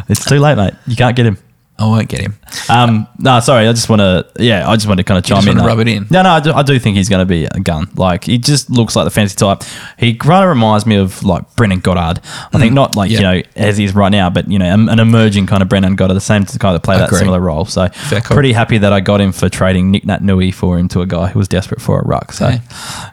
it's too late, mate. You can't get him. I won't get him. Um, no, sorry. I just want to, yeah, I just want to kind of chime just in. wanna rub it in. No, no, I do, I do think he's going to be a gun. Like he just looks like the fancy type. He kind of reminds me of like Brendon Goddard. I think not like Mm. Yeah. you know as he is right now, but you know an an emerging kind of Brendon Goddard, the same kind of play that similar role. So Fair call. pretty happy that I got him for trading Nic Naitanui for him to a guy who was desperate for a ruck. So Okay.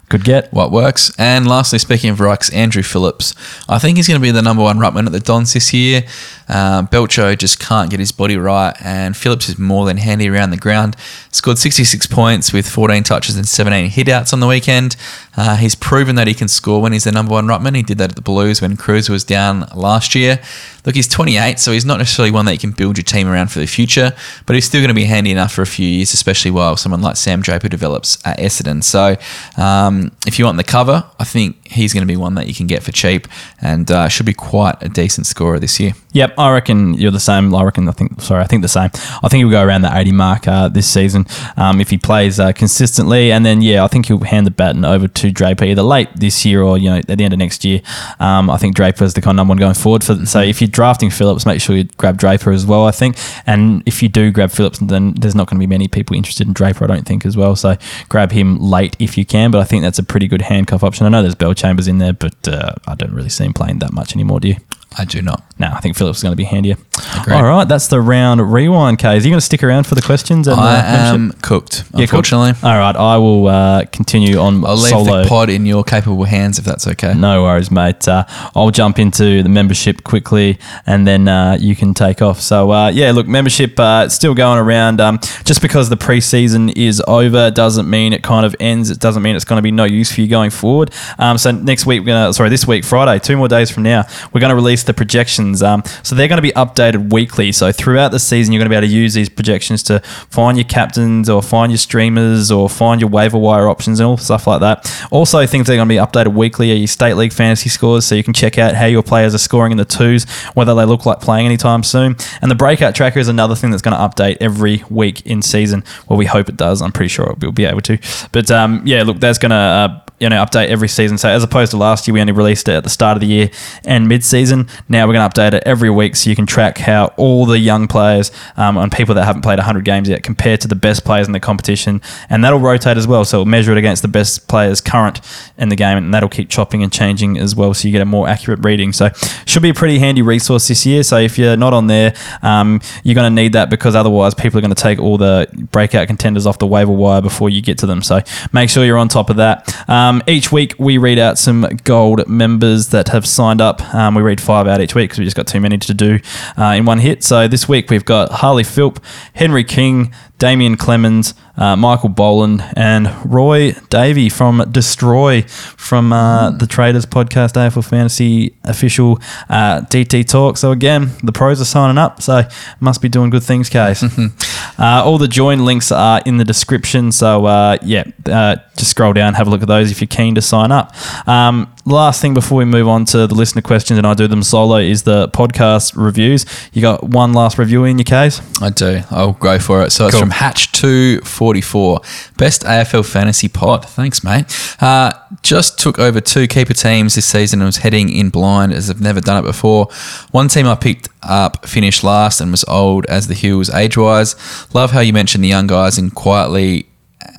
good get. What works? And lastly, speaking of rucks, Andrew Phillips. I think he's going to be the number one ruckman at the Dons this year. Uh, Belcho just can't get his body right, and Phillips is more than handy around the ground. Scored 66 points with 14 touches and 17 hitouts on the weekend. Uh, he's proven that he can score when he's the number one ruckman. He did that at the Blues when Cruz was down last year. Look, he's 28, so he's not necessarily one that you can build your team around for the future, but he's still going to be handy enough for a few years, especially while someone like Sam Draper develops at Essendon. So um, if you want the cover, I think he's going to be one that you can get for cheap and uh, should be quite a decent scorer this year. Yep, I reckon you're the same. I reckon I think sorry, I think the same. I think he'll go around the 80 mark uh, this season um, if he plays uh, consistently, and then yeah, I think he'll hand the baton over to Draper either late this year or you know at the end of next year. Um, I think Draper's the kind of number one going forward for. So if you're drafting Phillips, make sure you grab Draper as well. I think, and if you do grab Phillips, then there's not going to be many people interested in Draper. I don't think as well. So grab him late if you can, but I think that's a pretty good handcuff option. I know there's Bellchambers in there, but uh, I don't really see him playing that much anymore. Do you? I do not. No, I think Phillips is going to be handier. Agreed. All right, that's the round rewind, Kaes. Are you going to stick around for the questions? And, I uh, membership? am cooked, Yeah, unfortunately. All right, I will uh, continue on I'll leave solo. the pod in your capable hands if that's okay. No worries, mate. Uh, I'll jump into the membership quickly, and then uh, you can take off. So, uh, yeah, look, membership uh, still going around. Um, just because the preseason is over doesn't mean it kind of ends. It doesn't mean it's going to be no use for you going forward. Um, so next week, we're gonna sorry, this week, Friday, two more days from now, we're going to release the projections. Um, so they're going to be updated weekly. So throughout the season, you're going to be able to use these projections to find your captains or find your streamers or find your waiver wire options and all stuff like that. Also, things that are going to be updated weekly are your state league fantasy scores, so you can check out how your players are scoring in the twos, whether they look like playing anytime soon. And the breakout tracker is another thing that's going to update every week in season. Well, we hope it does. I'm pretty sure we'll be able to. But um, yeah, look, that's going to uh, you know update every season. So as opposed to last year, we only released it at the start of the year and mid-season. Now we're going to update it every week, so you can track how all the young players um, and people that haven't played 100 games yet compare to the best players in the competition, and that'll rotate as well. So it'll measure it against the best players current in the game, and that'll keep chopping and changing as well, so you get a more accurate reading. So should be a pretty handy resource this year. So if you're not on there, um, you're going to need that because otherwise people are going to take all the breakout contenders off the waiver wire before you get to them. So make sure you're on top of that. Um, each week we read out some gold members that have signed up. Um, we read five out each week because we just got too many to do uh, in one hit. So this week we've got Harley Philp, Henry King, Damien Clemens, uh, Michael Boland, and Roy Davey from Destroy from uh, the Traders Podcast, AFL Fantasy official uh, DT Talk. So again, the pros are signing up, so must be doing good things, Kaes. uh, all the join links are in the description. So uh, yeah, uh, just scroll down, have a look at those if you're keen to sign up. Um, last thing before we move on to the listener questions and I do them solo is the podcast reviews. You got one last review in your case? I do. I'll go for it. So it's from Hatch244. Best AFL fantasy pod. Thanks, mate. Uh, just took over two keeper teams this season and was heading in blind as I've never done it before. One team I picked up finished last and was old as the Hills age wise. Love how you mentioned the young guys and quietly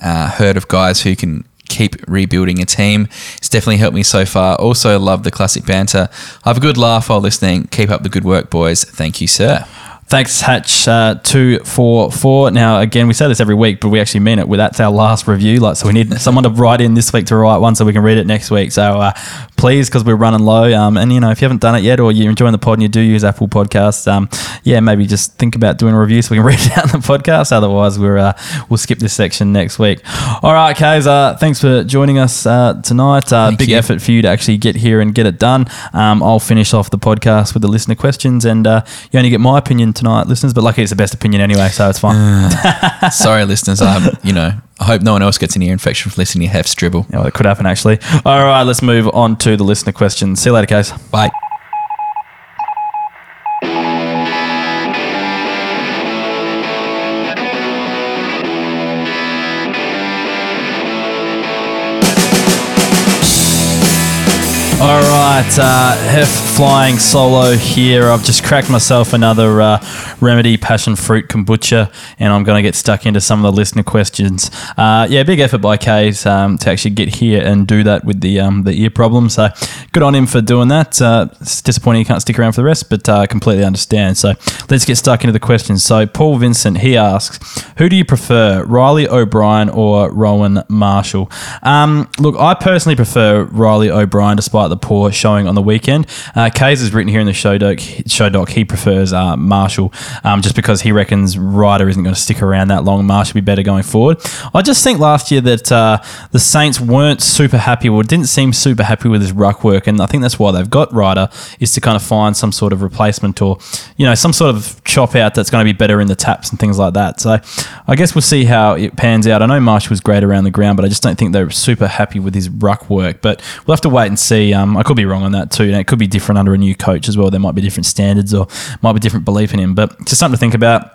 uh, heard of guys who can keep rebuilding a team. It's definitely helped me so far. Also, love the classic banter. Have a good laugh while listening. Keep up the good work, boys. Thank you, sir. Thanks, Hatch uh, two four four. Now, again, we say this every week, but we actually mean it. Well, that's our last review. Like, so we need someone to write in this week to write one, so we can read it next week. So, uh, please, because we're running low. Um, and you know, if you haven't done it yet, or you're enjoying the pod and you do use Apple Podcasts, um, yeah, maybe just think about doing a review so we can read it out in the podcast. Otherwise, we're uh, we'll skip this section next week. All right, Kaes, thanks for joining us uh, tonight. Uh, big you. effort for you to actually get here and get it done. Um, I'll finish off the podcast with the listener questions, and uh, you only get my opinion tonight, listeners. But lucky it's the best opinion anyway, so it's fine. Sorry, listeners. Um, you know, I hope no one else gets an ear infection from listening to Hef's dribble. Yeah, well, it could happen actually. All right, let's move on to the listener questions. See you later, guys. Bye. All right, uh, Hef flying solo here. I've just cracked myself another uh, remedy passion fruit kombucha, and I'm going to get stuck into some of the listener questions. Uh, yeah, big effort by Kaes um, to actually get here and do that with the um, the ear problem. So good on him for doing that. Uh, it's disappointing he can't stick around for the rest, but uh, completely understand. So let's get stuck into the questions. So Paul Vincent he asks, who do you prefer, Reilly O'Brien or Rowan Marshall? Um, look, I personally prefer Reilly O'Brien, despite the poor showing on the weekend. Uh, Kaes has written here in the show doc, show doc he prefers uh, Marshall um, just because he reckons Ryder isn't going to stick around that long. Marshall be better going forward. I just think last year that uh, the Saints weren't super happy or didn't seem super happy with his ruck work, and I think that's why they've got Ryder is to kind of find some sort of replacement or you know some sort of chop out that's going to be better in the taps and things like that. So I guess we'll see how it pans out. I know Marsh was great around the ground, but I just don't think they're super happy with his ruck work. But we'll have to wait and see. Um, I could be wrong on that too. And it could be different under a new coach as well. There might be different standards or might be different belief in him. But just something to think about.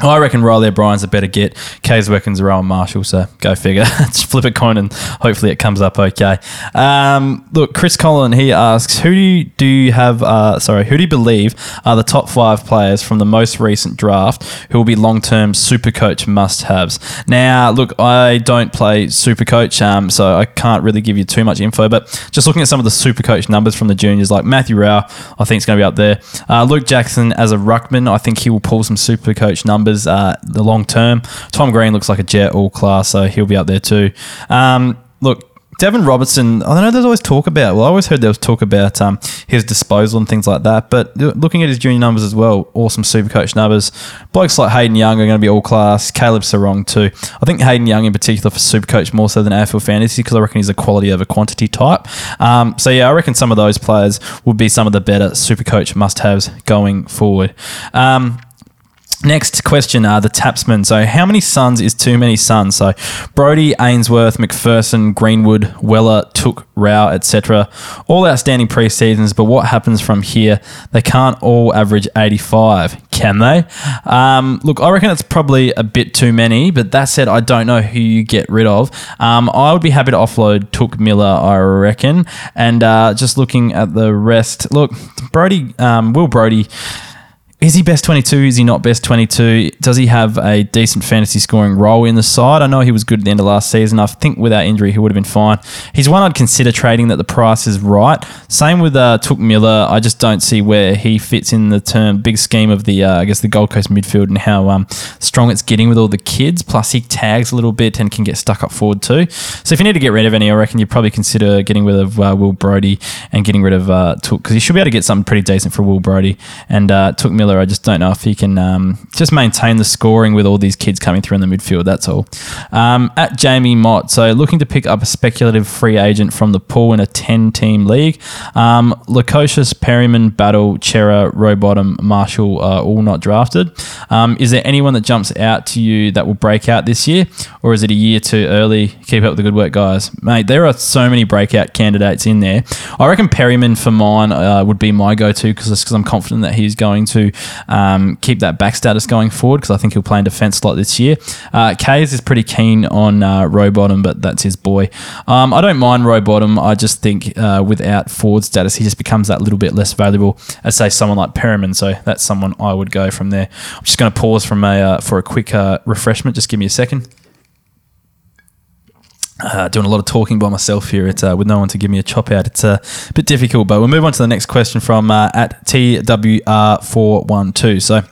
I reckon Reilly O'Brien's a better get. Kaes reckons Rowan Marshall, so go figure. Just flip a coin and hopefully it comes up okay. Um, look, Chris Collin, he asks, who do you, do you have, uh, sorry, who do you believe are the top five players from the most recent draft who will be long-term super coach must-haves? Now, look, I don't play super coach, um, so I can't really give you too much info, but just looking at some of the super coach numbers from the juniors, like Matthew Rowell, I think is going to be up there. Uh, Luke Jackson as a ruckman, I think he will pull some super coach numbers uh, the long term. Tom Green looks like a jet all class, so he'll be up there too. Um, look. Deven Robertson, I know there's always talk about, well, I always heard there was talk about um, his disposal and things like that, but looking at his junior numbers as well, awesome super coach numbers. Blokes like Hayden Young are going to be all class. Caleb Serong too. I think Hayden Young in particular for super coach more so than AFL fantasy because I reckon he's a quality over quantity type. Um, so yeah, I reckon some of those players would be some of the better super coach must haves going forward. Um, Next question are the Tapsmen. So, how many Suns is too many Suns? So, Brodie, Ainsworth, McPherson, Greenwood, Weller, Touk, Rowell, etc. All outstanding pre-seasons, but what happens from here? They can't all average 85, can they? Um, look, I reckon it's probably a bit too many, but that said, I don't know who you get rid of. Um, I would be happy to offload Touk Miller, I reckon. And uh, just looking at the rest, look, Brodie, um, Will Brodie. Is he best 22? Is he not best 22? Does he have a decent fantasy scoring role in the side? I know he was good at the end of last season. I think without injury, he would have been fine. He's one I'd consider trading that the price is right. Same with uh, Touk Miller. I just don't see where he fits in the term big scheme of the, uh, I guess, the Gold Coast midfield and how um, strong it's getting with all the kids. Plus, he tags a little bit and can get stuck up forward too. So if you need to get rid of any, I reckon you'd probably consider getting rid of uh, Will Brodie and getting rid of uh, Touk because you should be able to get something pretty decent for Will Brodie and uh, Touk Miller Miller. I just don't know if he can um, just maintain the scoring with all these kids coming through in the midfield. That's all. Um, at Jamie Mott, so looking to pick up a speculative free agent from the pool in a 10 team league. Um, Lukosius, Perryman, Battle, Cerra, Rowbottom, Marshall are all not drafted. Um, is there anyone that jumps out to you that will break out this year, or is it a year too early? Keep up the good work, guys. Mate, there are so many breakout candidates in there. I reckon Perryman for mine uh, would be my go to because I'm confident that he's going to um, keep that back status going forward because I think he'll play in defence slot this year. Uh, Kaes is pretty keen on uh, Rowbottom, but that's his boy. Um, I don't mind Rowbottom. I just think uh, without forward status, he just becomes that little bit less valuable as, say, someone like Perryman. So that's someone I would go from there. I'm just going to pause from a, uh, for a quick uh, refreshment. Just give me a second. Uh, doing a lot of talking by myself here. It's uh, with no one to give me a chop out. It's uh, a bit difficult, but we'll move on to the next question from uh, at TWR412. So,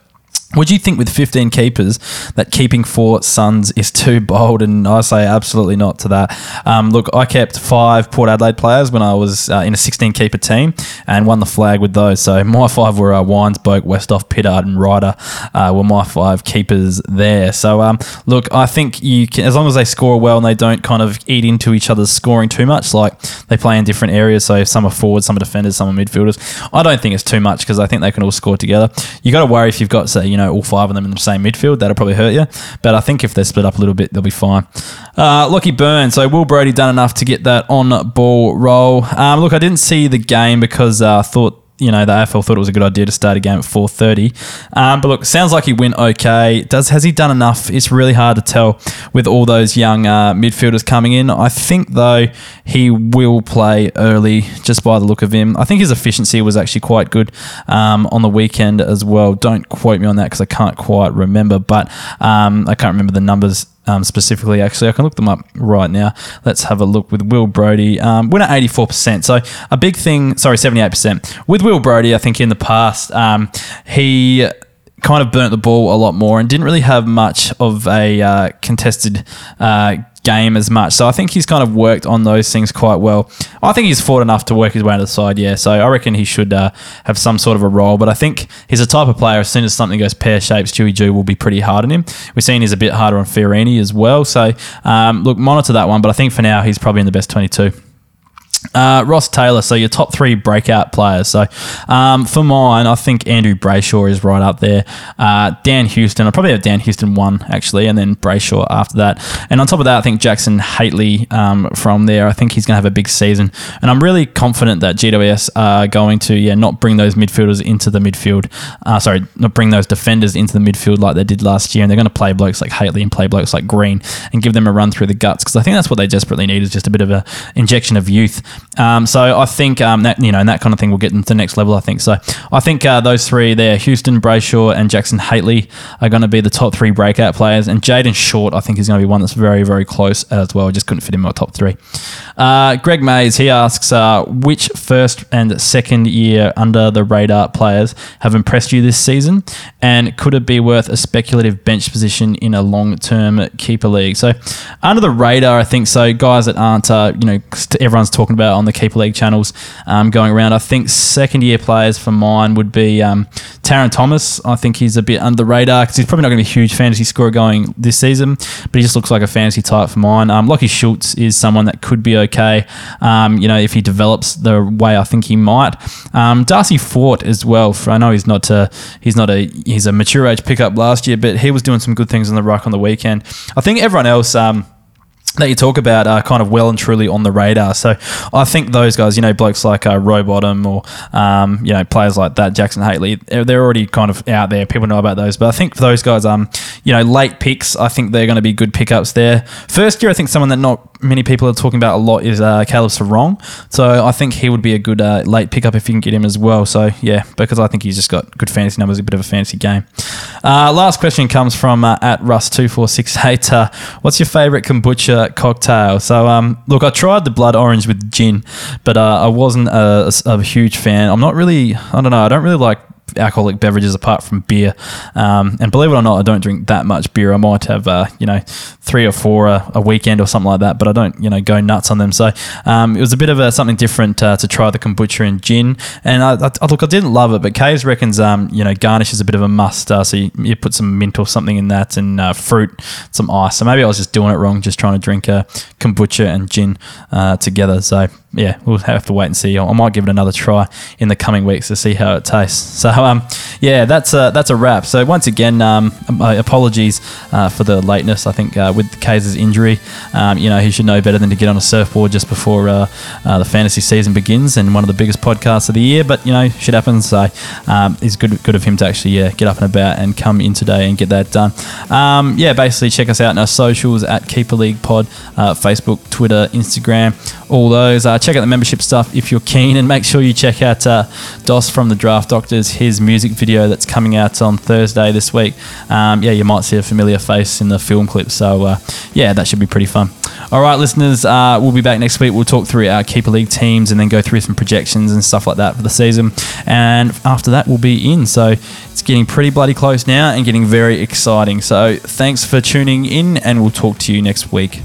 would you think with 15 keepers that keeping four Suns is too bold? And I say absolutely not to that. Um, look, I kept five Port Adelaide players when I was uh, in a 16 keeper team and won the flag with those. So my five were uh, Wines, Boak, Westhoff, Pittard, and Ryder uh, were my five keepers there. So um, look, I think you can, as long as they score well and they don't kind of eat into each other's scoring too much, like they play in different areas. So some are forwards, some are defenders, some are midfielders. I don't think it's too much because I think they can all score together. You got to worry if you've got say you know all five of them in the same midfield. That'll probably hurt you. But I think if they're split up a little bit, they'll be fine. Uh, Burns. So Will Brodie done enough to get that on ball roll. Um, look, I didn't see the game because uh, I thought you know the AFL thought it was a good idea to start a game at 4:30. Um, but look, sounds like he went okay. Does has he done enough? It's really hard to tell with all those young uh, midfielders coming in. I think though he will play early just by the look of him. I think his efficiency was actually quite good um, on the weekend as well. Don't quote me on that because I can't quite remember, but um, I can't remember the numbers um, specifically. Actually, I can look them up right now. Let's have a look with Will Brodie. Um, winner eighty four percent. So a big thing. Sorry, seventy eight percent with Will Brodie, I think in the past um, he kind of burnt the ball a lot more and didn't really have much of a uh, contested uh, game as much. So I think he's kind of worked on those things quite well. I think he's fought enough to work his way to the side, yeah. So I reckon he should uh, have some sort of a role. But I think he's a type of player, as soon as something goes pear shaped, Stewie Dew will be pretty hard on him. We're seeing he's a bit harder on Fiorini as well. So um, look, monitor that one. But I think for now, he's probably in the best 22. Uh, Ross Taylor, so your top three breakout players. So um, for mine, I think Andrew Brayshaw is right up there. Uh, Dan Houston, I probably have Dan Houston one actually, and then Brayshaw after that. And on top of that, I think Jackson Hately um, from there. I think he's going to have a big season, and I'm really confident that GWS are going to yeah not bring those midfielders into the midfield. Uh, sorry, not bring those defenders into the midfield like they did last year, and they're going to play blokes like Hately and play blokes like Green and give them a run through the guts because I think that's what they desperately need is just a bit of a injection of youth. Um, so I think um, that you know, and that kind of thing will get into the next level. I think so. I think uh, those three there, Houston, Brayshaw, and Jackson Hately, are going to be the top three breakout players. And Jayden Short, I think, is going to be one that's very, very close as well. I just couldn't fit in my top three. Uh, Greg Mays, he asks, uh, which first and second year under the radar players have impressed you this season, and could it be worth a speculative bench position in a long term keeper league? So under the radar, I think so. Guys that aren't, uh, you know, everyone's talking about on the keeper league channels um, going around. I think second year players for mine would be um, Tarryn Thomas. I think he's a bit under the radar because he's probably not going to be a huge fantasy scorer going this season, but he just looks like a fantasy type for mine. Um, Schultz is someone that could be okay, um, you know, if he develops the way I think he might. Um, Darcy Fort as well. For, I know he's not a, he's not a he's a mature age pickup last year, but he was doing some good things on the ruck on the weekend. I think everyone else. Um, that you talk about are kind of well and truly on the radar. So I think those guys, you know, blokes like uh, Rowbottom or, um, you know, players like that, Jackson Hately, they're already kind of out there. People know about those. But I think for those guys, um, you know, late picks, I think they're going to be good pickups there. First year, I think someone that not many people are talking about a lot is uh, Caleb Serong. So I think he would be a good uh, late pickup if you can get him as well. So yeah, because I think he's just got good fantasy numbers, a bit of a fantasy game. Uh, last question comes from uh, at Russ2468. Uh, what's your favourite kombucha cocktail? So um, look, I tried the blood orange with gin, but uh, I wasn't a, a, a huge fan. I'm not really, I don't know, I don't really like alcoholic beverages apart from beer. Um, and believe it or not, I don't drink that much beer. I might have, uh, you know, three or four a, a, weekend or something like that, but I don't, you know, go nuts on them. So um, it was a bit of a, something different uh, to try the kombucha and gin. And I, I, look, I didn't love it, but Kaes reckons, um, you know, garnish is a bit of a must. Uh, so you, you, put some mint or something in that and uh, fruit, some ice. So maybe I was just doing it wrong, just trying to drink a kombucha and gin uh, together. So yeah, we'll have to wait and see. I might give it another try in the coming weeks to see how it tastes. So, um, yeah, that's a, that's a wrap. So, once again, um, apologies uh, for the lateness. I think uh, with Kaes' injury, um, you know, he should know better than to get on a surfboard just before uh, uh, the fantasy season begins and one of the biggest podcasts of the year. But, you know, shit happens. So, um, it's good, good of him to actually yeah, get up and about and come in today and get that done. Um, yeah, basically, check us out in our socials at Keeper League Pod, uh, Facebook, Twitter, Instagram, all those. Uh, check out the membership stuff if you're keen, and make sure you check out uh, Dos from the Draft Doctors, his music video that's coming out on Thursday this week. Um, yeah, you might see a familiar face in the film clip, so uh, yeah, that should be pretty fun. All right, listeners, uh, we'll be back next week. We'll talk through our Keeper League teams and then go through some projections and stuff like that for the season. And after that, we'll be in. So it's getting pretty bloody close now and getting very exciting. So thanks for tuning in, and we'll talk to you next week.